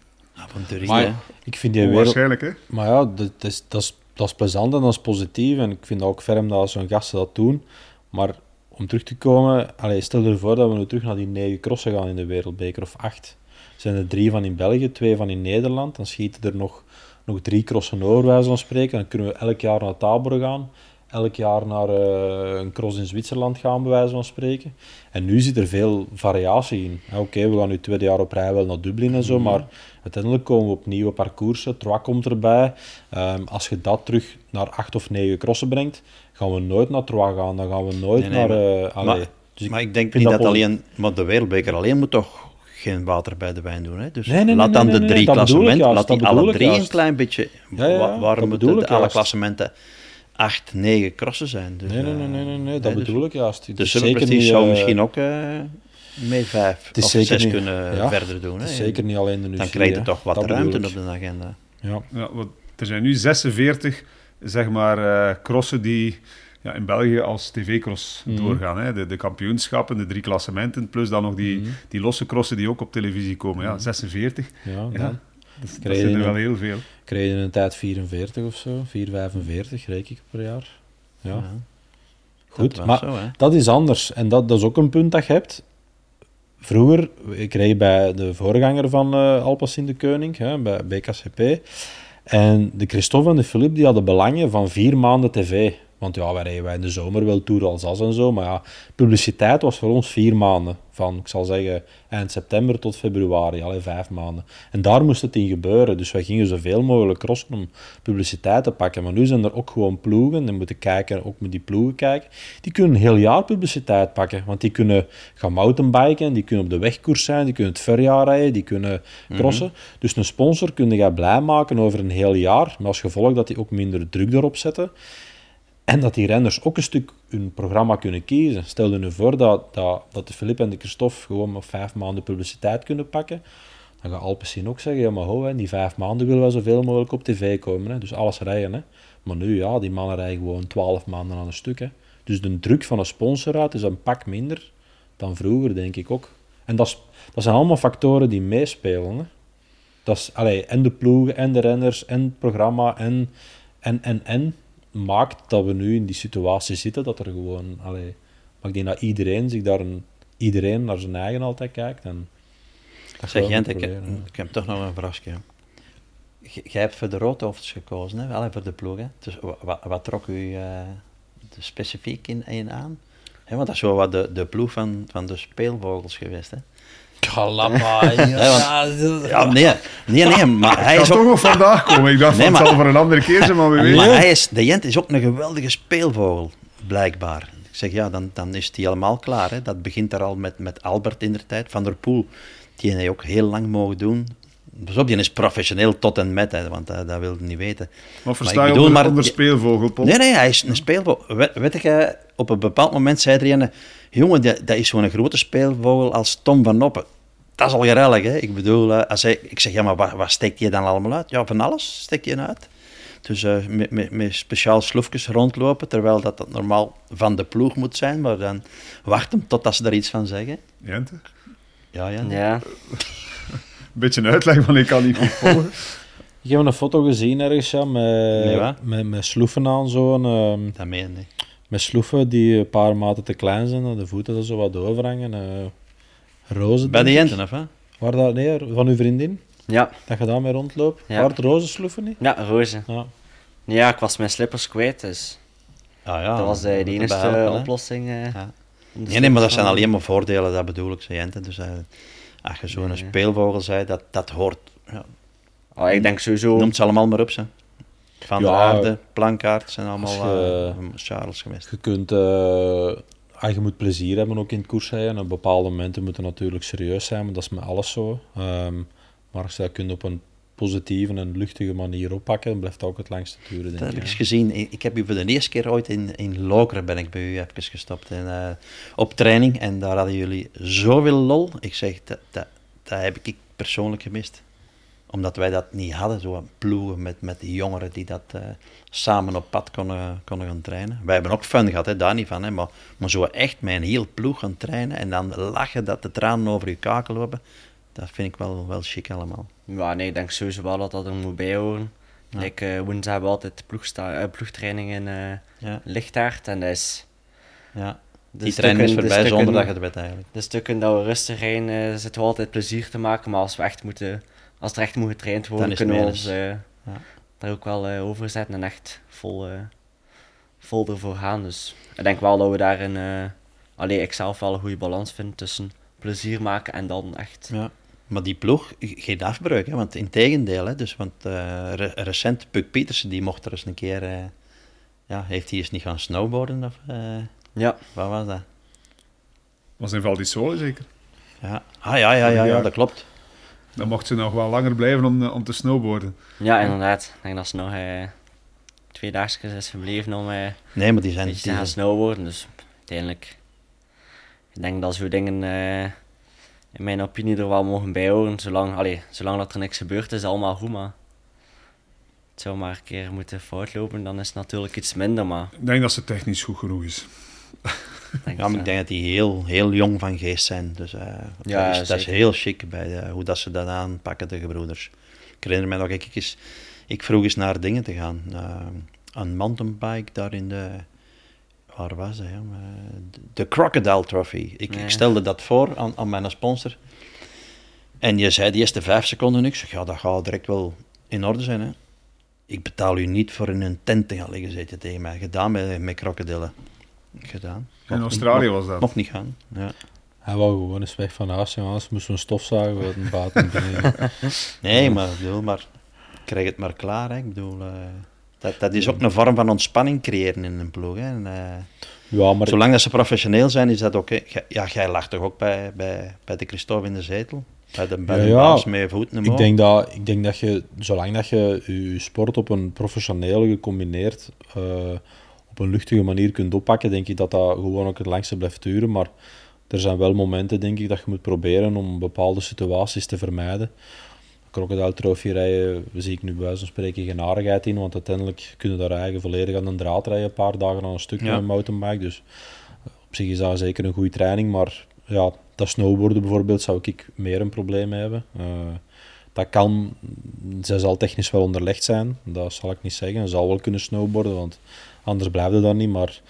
Maar ik vind die wereld...
Waarschijnlijk, hè?
Maar ja, dat is, dat, is, dat is plezant en dat is positief. En ik vind dat ook ferm dat zo'n gasten dat doen. Maar om terug te komen, stel je voor dat we nu terug naar die negen crossen gaan in de wereldbeker, of acht. Er zijn er drie van in België, twee van in Nederland. Dan schieten er nog, nog drie crossen over, wijze van spreken. Dan kunnen we elk jaar naar Tabor gaan. Elk jaar naar eh, een cross in Zwitserland gaan, bij wijze van spreken. En nu zit er veel variatie in. Oké, we gaan nu het tweede jaar op rij wel naar Dublin en zo, maar uiteindelijk komen we op nieuwe parcoursen. Troa komt erbij. Ehm, als je dat terug naar acht of negen crossen brengt, gaan we nooit naar Troa gaan. Dan gaan we nooit
Nee, nee,
naar...
maar-
eh, allee.
maar-
Dus
maar ik denk niet dat,
dat
alleen... Maar de wereldbeker alleen moet toch geen water bij de wijn doen, hè? Dus
Nee, nee,
laat dan
nee,
de drie
ik
klassementen, laat die alle
ik
drie een klein beetje...
Ja, ja,
waarom
bedoel
moeten
ik
de, alle klassementen acht, negen crossen zijn? Dus,
Nee, nee,
eh,
nee, nee, nee, nee, dat
dus
bedoel ik juist. Het
De
niet,
zou
eh,
misschien ook eh mee vijf
het is
of
zeker
zes
niet-
kunnen
ja,
verder doen.
Het is
hè.
zeker niet alleen de UCI.
Dan krijg je
hè.
toch wat
Dat
ruimte op de agenda.
Ja.
Ja, want er zijn nu 46 zeg maar, eh, crossen die ja, in België als tv-cross
Mhm.
doorgaan. Hè. De, de kampioenschappen, de drie klassementen, plus dan nog die,
Mhm.
die losse crossen die ook op televisie komen. Ja,
Mhm.
46.
Ja,
Ja. Dat, dat
Krijg je
zijn er wel heel veel.
Kreeg je een tijd 44 of zo, 4,45 reken ik per jaar. Ja. Goed,
dat
maar
zo,
dat is anders. En dat, dat is ook een punt dat je hebt. Vroeger, ik reed bij de voorganger van eh Alpes in de Koning, hè, bij BKCP. En de Christophe en de Philippe die hadden belangen van vier maanden tv. Want ja, wij reden wij in de zomer wel Tour Alsace en zo. Maar ja, publiciteit was voor ons vier maanden. Van, ik zal zeggen, eind september tot februari. Alle vijf maanden. En daar moest het in gebeuren. Dus wij gingen zoveel mogelijk rossen om publiciteit te pakken. Maar nu zijn er ook gewoon ploegen. En moeten kijken, ook met die ploegen kijken. Die kunnen een heel jaar publiciteit pakken. Want die kunnen gaan mountainbiken. Die kunnen op de wegkoers zijn. Die kunnen het verjaar rijden. Die kunnen crossen. Dus een sponsor kun je blij maken over een heel jaar. Maar als gevolg dat die ook minder druk erop zetten. En dat die renners ook een stuk hun programma kunnen kiezen. Stel je nu voor dat, dat, dat de Philippe en de Christophe gewoon maar vijf maanden publiciteit kunnen pakken. Dan gaat Alpecin ook zeggen, ja maar ho, in die vijf maanden willen we zoveel mogelijk op tv komen. Hè. Dus alles rijden. Hè. Maar nu, ja, die mannen rijden gewoon twaalf maanden aan een stuk. Hè. Dus de druk van een sponsor uit is een pak minder dan vroeger, denk ik ook. En dat, is, dat zijn allemaal factoren die meespelen. Hè. Dat is, allee, en de ploegen, en de renners, en het programma, en, en, en, en maakt dat we nu in die situatie zitten, dat er gewoon... Allee, maar ik denk dat iedereen zich daar een, iedereen naar zijn eigen altijd kijkt. En dat
Zeg ik,
hè.
ik heb toch nog een vraagje. Jij hebt voor de roodhoofds gekozen, hè? Wel, voor de ploeg. Hè? Dus wa- wa- wat, trok u eh, specifiek in, in aan? Want dat is wel wat de, de ploeg van, van de speelvogels geweest. Hè?
Kalama, ja,
Ja, nee, nee, nee, maar hij is
toch nog vandaag komen. Ik dacht
Nee,
van, het zal voor een andere keer zijn, maar we weten.
Maar hij is, de Jent is ook een geweldige speelvogel, blijkbaar. Ik zeg, ja, dan, dan is hij helemaal klaar. Hè. Dat begint daar al met, met Albert in de tijd. Van der Poel, die heeft hij ook heel lang mogen doen. Dus op, die is professioneel tot en met, hè, want dat, dat wil ik niet weten.
Wat versta
Maar
je
ik bedoel,
onder,
maar-
onder speelvogelpot?
Nee, nee, hij is een speelvogel. Weet, weet je, op een bepaald moment zei er een... Jongen, dat, dat is zo'n grote speelvogel als Tom van Noppen. Dat is al gerellig, hè. Ik bedoel, eh, als hij, ik zeg, ja, maar wat, wat steekt je dan allemaal uit? Ja, van alles steekt je uit. Dus eh, met, met, met speciaal sloefjes rondlopen, terwijl dat, dat normaal van de ploeg moet zijn, maar dan wacht hem totdat ze er iets van zeggen.
Jente?
Ja, ja.
Ja,
beetje een uitleg, want ik kan niet goed volgen.
Ik heb een foto gezien ergens, ja, met,
Nee,
met, met sloeven aan zo'n... ehm,
Dat meen ik.
met sloeven die een paar maten te klein zijn, en de voeten er zo wat overhangen. eh rozen,
Bij de. Jenten, of hè?
Waar dat, nee, van uw vriendin,
ja,
dat je daarmee rondloopt.
Ja.
Waar het rozensloeven niet?
ja, rozen.
Ja.
Ja, ik was mijn slippers kwijt, dus
Ah, ja,
dat was eh,
moet
de enige oplossing. eh,
Ja. Nee, nee, maar dat zijn alleen maar voordelen, dat bedoel ik, zei Jente. Dus eh, als je zo'n
Nee.
speelvogel zei, dat, dat hoort... Ja,
Oh, ik denk sowieso...
Noemt ze allemaal maar op, ze. Van
Ja.
Aarde, Plankaart, zijn allemaal
je-
eh, Charles geweest.
Je kunt... eh, ah, je moet plezier hebben ook in het koersrijden. En op bepaalde momenten moeten natuurlijk serieus zijn, maar dat is met alles zo. Ehm, maar als je dat kunt op een positieve en luchtige manier oppakken, dan blijft het ook het langste duren, denk
Dat heb ik eens gezien. Ik heb u voor de eerste keer ooit in, in Lokeren ben ik bij u even gestopt. En, eh, op training. En daar hadden jullie zoveel lol. Ik zeg, dat, dat, dat heb ik persoonlijk gemist. Omdat wij dat niet hadden. Zo ploegen met, met die jongeren die dat eh, samen op pad konden, konden gaan trainen. Wij hebben ook fun gehad, hè, daar niet van. Hè, maar, maar zo echt met een heel ploeg gaan trainen. En dan lachen dat de tranen over je kaken lopen. Dat vind ik wel, wel chic allemaal.
Ja, nee, ik denk sowieso wel dat dat er moet bijhoren.
Ja.
Like, eh, woensdag hebben we altijd ploegsta eh, ploegtraining in eh
Ja,
Lichtaard. En dat is...
ja.
de
Die training is
stukken-
voorbij zonder
stukken-
dat je het weet eigenlijk.
De stukken dat we rustig rijden, eh, zitten we altijd plezier te maken. Maar als we echt moeten... Als er echt moet getraind worden, kunnen we ons eh,
Ja.
daar ook wel eh, over zetten en echt vol, eh, vol ervoor gaan. Dus ik denk wel dat we daarin... eh alleen ik zelf wel een goede balans vind tussen plezier maken en dan echt...
Ja. Maar die ploeg, geen afbreuk, hè? want in tegendeel. Hè? Dus, want eh, re- recent, Puk Pietersen, die mocht er eens een keer... eh, ja, heeft hij eens niet gaan snowboarden? Of, eh,
Ja,
wat was dat?
Was in Val di Sole zeker.
Ja. Ah, ja, ja, ja, ja,
Ja.
dat klopt.
Dan mocht ze nog wel langer blijven om, om te snowboarden.
ja inderdaad. Ik denk dat ze nog twee dagjes is gebleven om... eh,
Nee, maar die
een
zijn...
beetje te
Die
gaan
zijn
snowboarden. Dus uiteindelijk, ik denk dat zo'n dingen eh, in mijn opinie er wel mogen bijhoren. Zolang, allee, zolang dat er niks gebeurt, is het allemaal goed. Maar het zou maar een keer moeten fout lopen, dan is het natuurlijk iets minder. Maar
Ik denk dat ze technisch goed genoeg is.
ik denk
ja, maar ik
dat,
denk dat die heel, heel jong van geest zijn. Dus eh,
Ja,
dat, is, dat is heel chic bij de- hoe dat ze dat aanpakken, de gebroeders. ik herinner me nog, ik, ik, is, ik vroeg eens naar dingen te gaan. Uh, een mountainbike daar in de... Waar was dat? Ja? De Crocodile Trophy. Ik, ik stelde dat voor aan, aan mijn sponsor. En je zei de eerste vijf seconden niks. Ja, dat gaat direct wel in orde zijn. Hè? Ik betaal u niet voor in een tent te gaan liggen, zei je tegen mij. Gedaan met, met krokodillen. Gedaan.
in Australië was dat?
Mocht niet gaan, ja.
Hij wou gewoon eens weg van huis, ja. anders moest een stofzuigen wat een baten
Nee, maar ik bedoel, maar krijg het maar klaar. Hè. Ik bedoel, uh, dat, dat is ook een vorm van ontspanning creëren in een ploeg. Hè. En, uh, ja, maar zolang dat ze professioneel zijn, is dat oké. Okay. Ja, jij lacht toch ook bij, bij, bij de Christophe in de zetel? Bij de, bij ja, de met voeten
ik denk, dat, ik denk dat je, zolang dat je je sport op een professionele gecombineerd, uh, op een luchtige manier kunt oppakken, denk ik dat dat gewoon ook het langste blijft duren. Maar er zijn wel momenten, denk ik, dat je moet proberen om bepaalde situaties te vermijden. Crocodile Trophy rijden zie ik nu bij wijze spreken geen aardigheid in, want uiteindelijk kunnen daar eigen volledig aan een draad rijden, een paar dagen aan een stuk ja. met een mountainbike. Dus op zich is dat zeker een goede training, maar ja, dat snowboarden bijvoorbeeld zou ik meer een probleem hebben. Uh, dat kan, zij zal technisch wel onderlegd zijn, dat zal ik niet zeggen. Ze zal wel kunnen snowboarden, want anders blijft het dan niet. Maar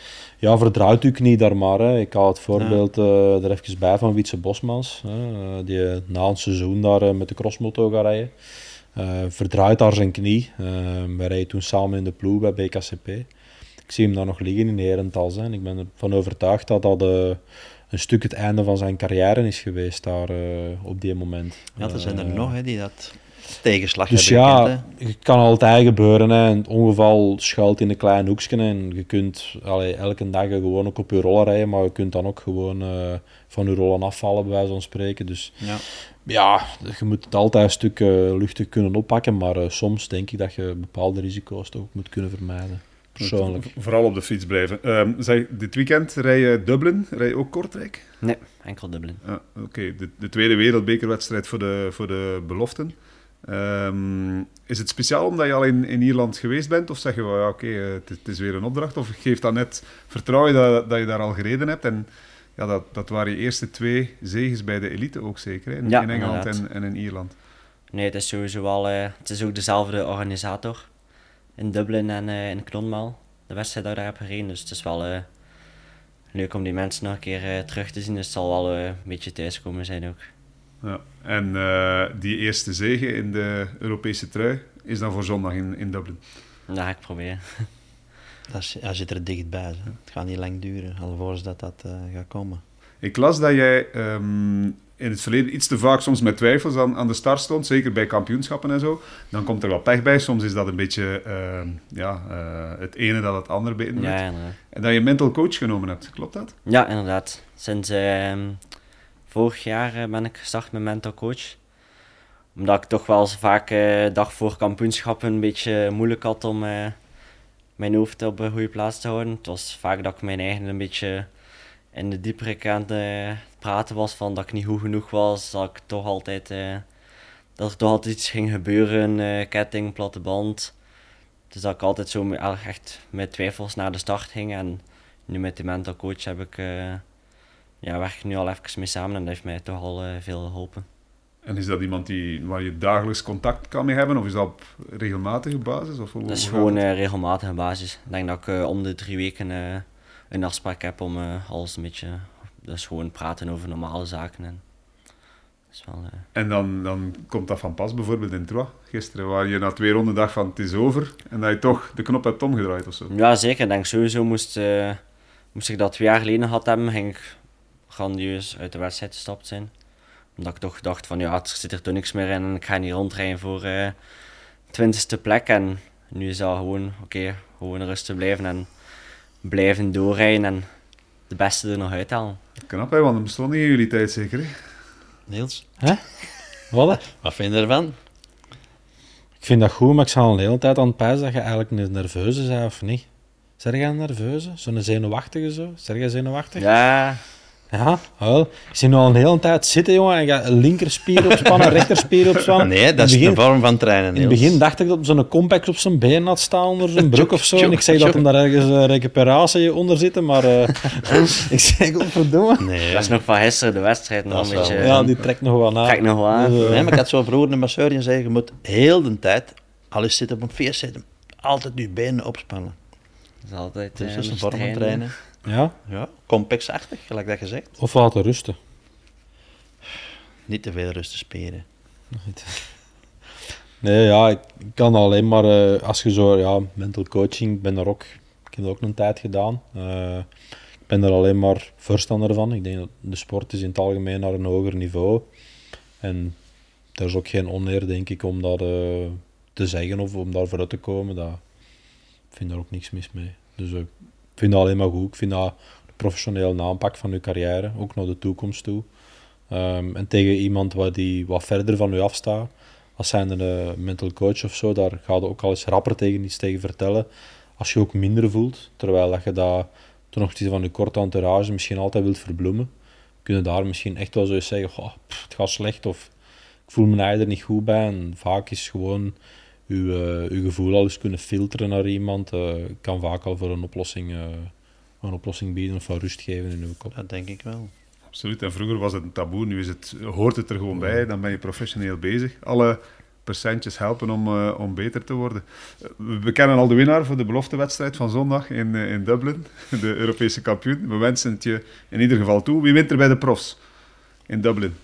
ja, verdraait uw knie daar maar. Hè. Ik haal het voorbeeld ja. uh, er even bij van Wietse Bosmans, hè, uh, die na een seizoen daar met de crossmoto gaat rijden. verdraait daar zijn knie. wij rijden toen samen in de ploeg bij BKCP. Ik zie hem daar nog liggen in Herentals. Hè. En ik ben ervan overtuigd dat dat een stuk het einde van zijn carrière is geweest daar op die moment.
Ja, er zijn er nog hè, die dat tegenslag
dus
hebben
ja,
gekend,
het kan altijd gebeuren. Hè. Een ongeval schuilt in een klein hoekje en je kunt allee, elke dag gewoon ook op je rollen rijden, maar je kunt dan ook gewoon uh, van je rollen afvallen, bij wijze van spreken. Dus
ja,
ja je moet het altijd een stuk uh, luchtig kunnen oppakken, maar uh, soms denk ik dat je bepaalde risico's toch moet kunnen vermijden. Persoonlijk.
Vooral op de fiets blijven. Um, zeg, dit weekend rij je Dublin, rij je ook Kortrijk?
Nee, enkel Dublin.
Ah, Oké, okay. de, de, tweede wereldbekerwedstrijd voor de, voor de beloften. Um, is het speciaal omdat je al in, in Ierland geweest bent? Of zeg je, well, ja, oké, okay, uh, het, het, is weer een opdracht? Of geeft dat net vertrouwen dat, dat je daar al gereden hebt? En ja, dat, dat waren je eerste twee zegens bij de elite ook zeker? In,
ja,
in Engeland en, en, in Ierland.
Nee, het is sowieso wel... Uh, het is ook dezelfde organisator in Dublin en uh, in Clonmel. De wedstrijd dat ik daar heb gereden, dus het is wel leuk om die mensen nog een keer terug te zien. Dus het zal wel een beetje thuiskomen zijn ook.
Ja. En uh, die eerste zege in de Europese trui is dan voor zondag in, in Dublin.
Dat ga ik proberen.
Dat hij zit er dichtbij. Hè. Het gaat niet lang duren, alvorens dat dat uh, gaat komen.
Ik las dat jij um, in het verleden iets te vaak soms met twijfels aan, aan de start stond, zeker bij kampioenschappen en zo. Dan komt er wat pech bij. Soms is dat een beetje uh, ja, uh, het ene dat het andere beïnvloedt.
Ja,
en dat je mental coach genomen hebt, klopt dat?
Ja, inderdaad. Sinds ehm, vorig jaar ben ik gestart met mental coach. Omdat ik toch wel vaak uh, dag voor kampioenschappen een beetje moeilijk had om uh, mijn hoofd op een goede plaats te houden. Het was vaak dat ik mijn eigen een beetje in de diepere kant praten was van dat ik niet goed genoeg was. Dat ik toch altijd, dat er toch altijd iets ging gebeuren, ketting, platte band. Dus dat ik altijd zo echt met twijfels naar de start ging. En nu met de mental coach heb ik ja, werk nu al even mee samen en dat heeft mij toch al uh, veel geholpen.
En is dat iemand die, waar je dagelijks contact kan mee hebben, of is dat op regelmatige basis? Of hoe,
dat is gewoon uh, regelmatige basis. Ik denk dat ik uh, om de drie weken een afspraak heb om alles een beetje... Dus gewoon praten over normale zaken. En, is wel,
en dan, dan komt dat van pas, bijvoorbeeld in Troyes, gisteren, waar je na twee ronden dacht van het is over, en dat je toch de knop hebt omgedraaid of zo.
Ja, zeker. Ik denk sowieso moest, moest ik dat twee jaar geleden gehad hebben, ging ik grandieus uit de wedstrijd gestapt zijn. Omdat ik toch dacht van ja, er zit er toch niks meer in en ik ga niet rondrijden voor uh, twintigste plek. En nu is dat gewoon oké, gewoon rustig blijven en blijven doorrijden en de beste er nog uithalen.
Knap hè, want dat bestond niet in jullie tijd zeker hè?
Niels?
Hè? Wat?
Wat vind je ervan?
Ik vind dat goed, maar ik zal de hele tijd aan het pijzen dat je eigenlijk een nerveuze bent of niet. Zeg jij nerveuze? Zo'n zenuwachtige zo? Zeg jij zenuwachtig?
Ja,
Ja, wel. Ik zie nu al een hele tijd zitten, jongen. En ga een linkerspier opspannen, rechterspier opspannen.
Nee, dat is een vorm van trainen.
In het begin dacht ik dat zo'n compact op zijn been had staan onder zijn broek of zo. En ik zeg dat hem daar ergens een recuperatie onder zit, maar eh, ik zeg, godverdomme.
Nee.
Dat is nog van gisteren de wedstrijd nog een beetje...
Ja, die trekt nog wel na.
Trekt nog wel aan.
Dus, eh,
Nee, maar ik had zo vroeger een masseur die zei, je moet heel de tijd, al is zitten op een feest zitten, altijd je benen opspannen.
Dat is altijd
Dus dat is een
een
vorm van
trainen.
Ja,
Ja, compactachtig, gelijk dat gezegd.
of laten rusten.
Niet te veel rusten speren.
Nee, ja, ik kan alleen maar, eh, als je zo, ja, mental coaching, ik ben daar ook, ik heb dat ook een tijd gedaan. Eh, ik ben er alleen maar voorstander van. Ik denk dat de sport is in het algemeen naar een hoger niveau. En er is ook geen oneer, denk ik, om dat eh, te zeggen of om daar vooruit te komen. Dat, ik vind daar ook niks mis mee. Dus vind dat alleen maar goed. Ik vind dat een professionele aanpak van je carrière, ook naar de toekomst toe. Ehm, en tegen iemand wat, die wat verder van u afstaat, als zijn een mental coach of zo, daar ga je ook al eens rapper tegen iets tegen vertellen. Als je ook minder voelt, terwijl dat je dat ten opzichte van je korte entourage misschien altijd wilt verbloemen, kun je daar misschien echt wel zo zeggen, "Goh, pff, het gaat slecht of ik voel me er niet goed bij. En vaak is gewoon uw, eh, uw gevoel al eens kunnen filteren naar iemand, eh, kan vaak al voor een oplossing, eh, een oplossing bieden of wat rust geven in uw kop.
Dat denk ik wel.
Absoluut. En vroeger was het een taboe, nu is het, hoort het er gewoon bij. Dan ben je professioneel bezig. Alle percentjes helpen om, eh, om beter te worden. We kennen al de winnaar voor de beloftewedstrijd van zondag in, in Dublin, de Europese kampioen. We wensen het je in ieder geval toe. Wie wint er bij de profs in Dublin?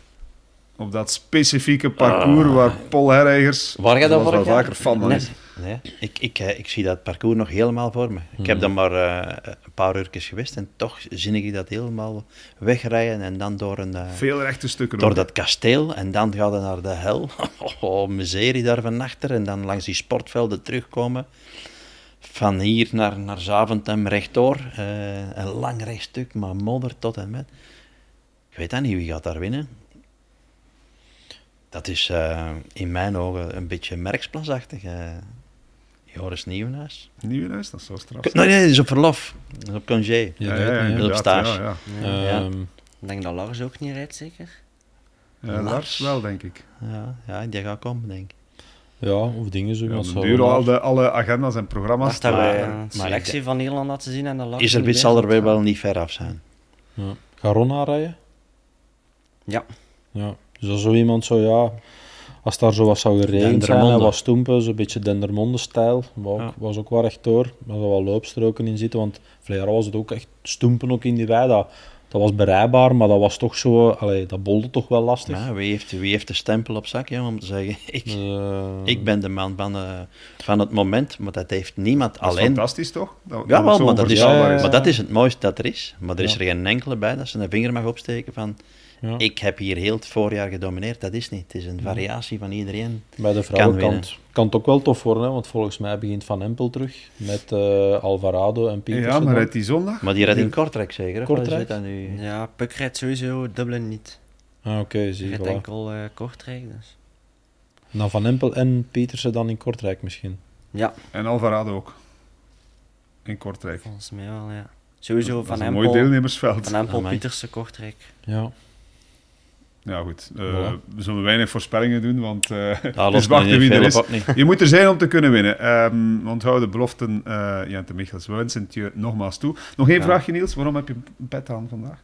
Op dat specifieke parcours waar Paul Herreigers
Waar jij dat
wel vaker van
Nee.
is.
Nee, ik, ik, eh, ik zie dat parcours nog helemaal voor me. Ik heb dan maar eh, een paar uurtjes geweest en toch zie ik dat helemaal wegrijden en dan door, een, eh,
Veel rechte stukken.
door
ook.
dat kasteel en dan gaat het naar de hel. Oh, miserie daar van achter en dan langs die sportvelden terugkomen. Van hier naar, naar Zaventem rechtdoor. eh, een lang rechtstuk, maar modder tot en met. Ik weet dat niet, wie gaat daar winnen? Dat is eh, in mijn ogen een beetje merksplasachtig. eh Joris Nieuwenhuis.
Nieuwenhuis, dat is zo straf.
Nee, nee, dat is op verlof. Dat is op congé.
Ja, ja,
Op stage.
Ja, ja.
Ja.
Ehm,
Ik denk dat Lars ook niet rijdt, zeker?
Ja, Lars
Lars.
wel, denk ik.
Ja, ja, die gaat komen, denk ik.
ja, of dingen zo.
Ja, de
wel-
al de, alle agenda's en programma's.
Maar-
een selectie van Nederland hadden zien en dat Lars
Iserbiet
niet
zal
bij
er weer
zat.
wel niet ver af zijn.
Ja. Ga Ron aanrijden?
Ja.
Ja. Dus als zo iemand zo, ja... Als daar zo wat zou geregend zijn en wat stoempen, zo'n beetje Dendermonde-stijl, was, ook-
Ja.
was ook wel rechtdoor. Maar er wel loopstroken in zitten, want verleden jaar was het ook echt stoempen ook in die wei. Dat, dat was bereikbaar, maar dat was toch zo... Allee, dat bolde toch wel lastig.
Ja, wie, heeft, wie heeft de stempel op zak ja, om te zeggen, ik,
eh,
ik ben de man van, eh, van het moment, maar dat heeft niemand
Dat is
alleen.
fantastisch, toch? Dat,
Ja, wel, maar dat, is,
ja,
maar dat is het mooiste dat er is. Maar er is
Ja.
er geen enkele bij dat ze een vinger mag opsteken van
ja.
ik heb hier heel het voorjaar gedomineerd. Dat is niet. Het is een variatie van iedereen.
Bij de vrouwenkant kan het ook wel tof worden, hè, want volgens mij begint Van Empel terug met eh, Alvarado en Pietersen.
Ja, maar
dan.
rijdt die zondag?
Maar die redt in Kortrijk zeker?
Kortrijk?
dat nu?
Ja, Puk rijdt sowieso, Dublin niet.
Ah, Oké, zie je
rijdt
voilà.
enkel eh Kortrijk, dus...
Nou, Van Empel en Pietersen dan in Kortrijk misschien.
Ja,
En Alvarado ook. In Kortrijk.
volgens mij wel, ja. Sowieso
Dat is
Van
een
Empel,
mooi deelnemersveld.
Van Empel,
Amai.
Pietersen, Kortrijk.
Ja.
Ja, goed. Eh,
Voilà.
We zullen weinig voorspellingen doen, want eh
Daar
het is
lost men
wachten
niet
wie er is. Je moet er zijn om te kunnen winnen. Ehm onthoud de beloften, eh Jente Michels. We wensen het je nogmaals toe. Nog één
Ja.
vraagje, Niels. Waarom heb je een pet aan vandaag?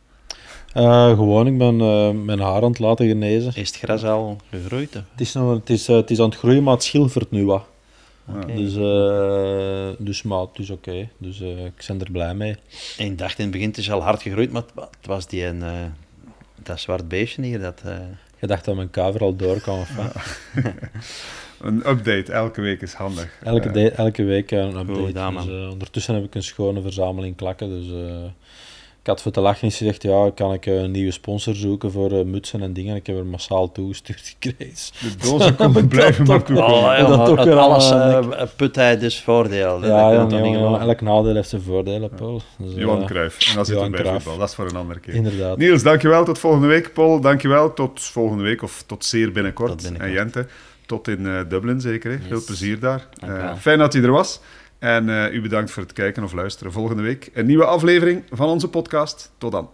Eh, gewoon, ik ben eh, mijn haar aan het laten genezen.
Is het gras al gegroeid? hè?
Het is, nog, het, is, het is aan het groeien, maar het schilfert nu wat.
Oké.
Dus, eh, dus maar het is oké. Dus eh, ik ben er blij mee.
En ik dacht in het begin, het is al hard gegroeid, maar het wa- het was die een, eh, dat zwart beestje hier. Dat, eh,
Je dacht dat mijn kuiver al door kan of wat?
Een update elke week is handig.
Elke, de- elke week eh, een
Goed
update.
gedaan,
dus, eh, ondertussen heb ik een schone verzameling klakken. Dus eh, ik had voor te lachen eens gezegd, ja, kan ik eh, een nieuwe sponsor zoeken voor eh, mutsen en dingen. Ik heb er massaal toegestuurd gekregen.
de dozen komen blijven maar toe.
Oh, ja, dat toch weer al,
alles
eh,
put hij dus voordeel. Dat
Ja,
niet
elk nadeel heeft zijn voordelen, Paul. Dus,
Johan Cruijff. En dat zit
Johan
er bij voetbal. Dat is voor een andere keer.
Inderdaad.
Niels, dankjewel. Tot volgende week. Paul, dankjewel. Tot volgende week of tot zeer binnenkort.
Tot binnenkort.
En Jente, tot in eh, Dublin zeker. Hè. Veel
Yes.
plezier daar. Eh, fijn dat hij er was. En eh, u bedankt voor het kijken of luisteren. Volgende week een nieuwe aflevering van onze podcast. Tot dan.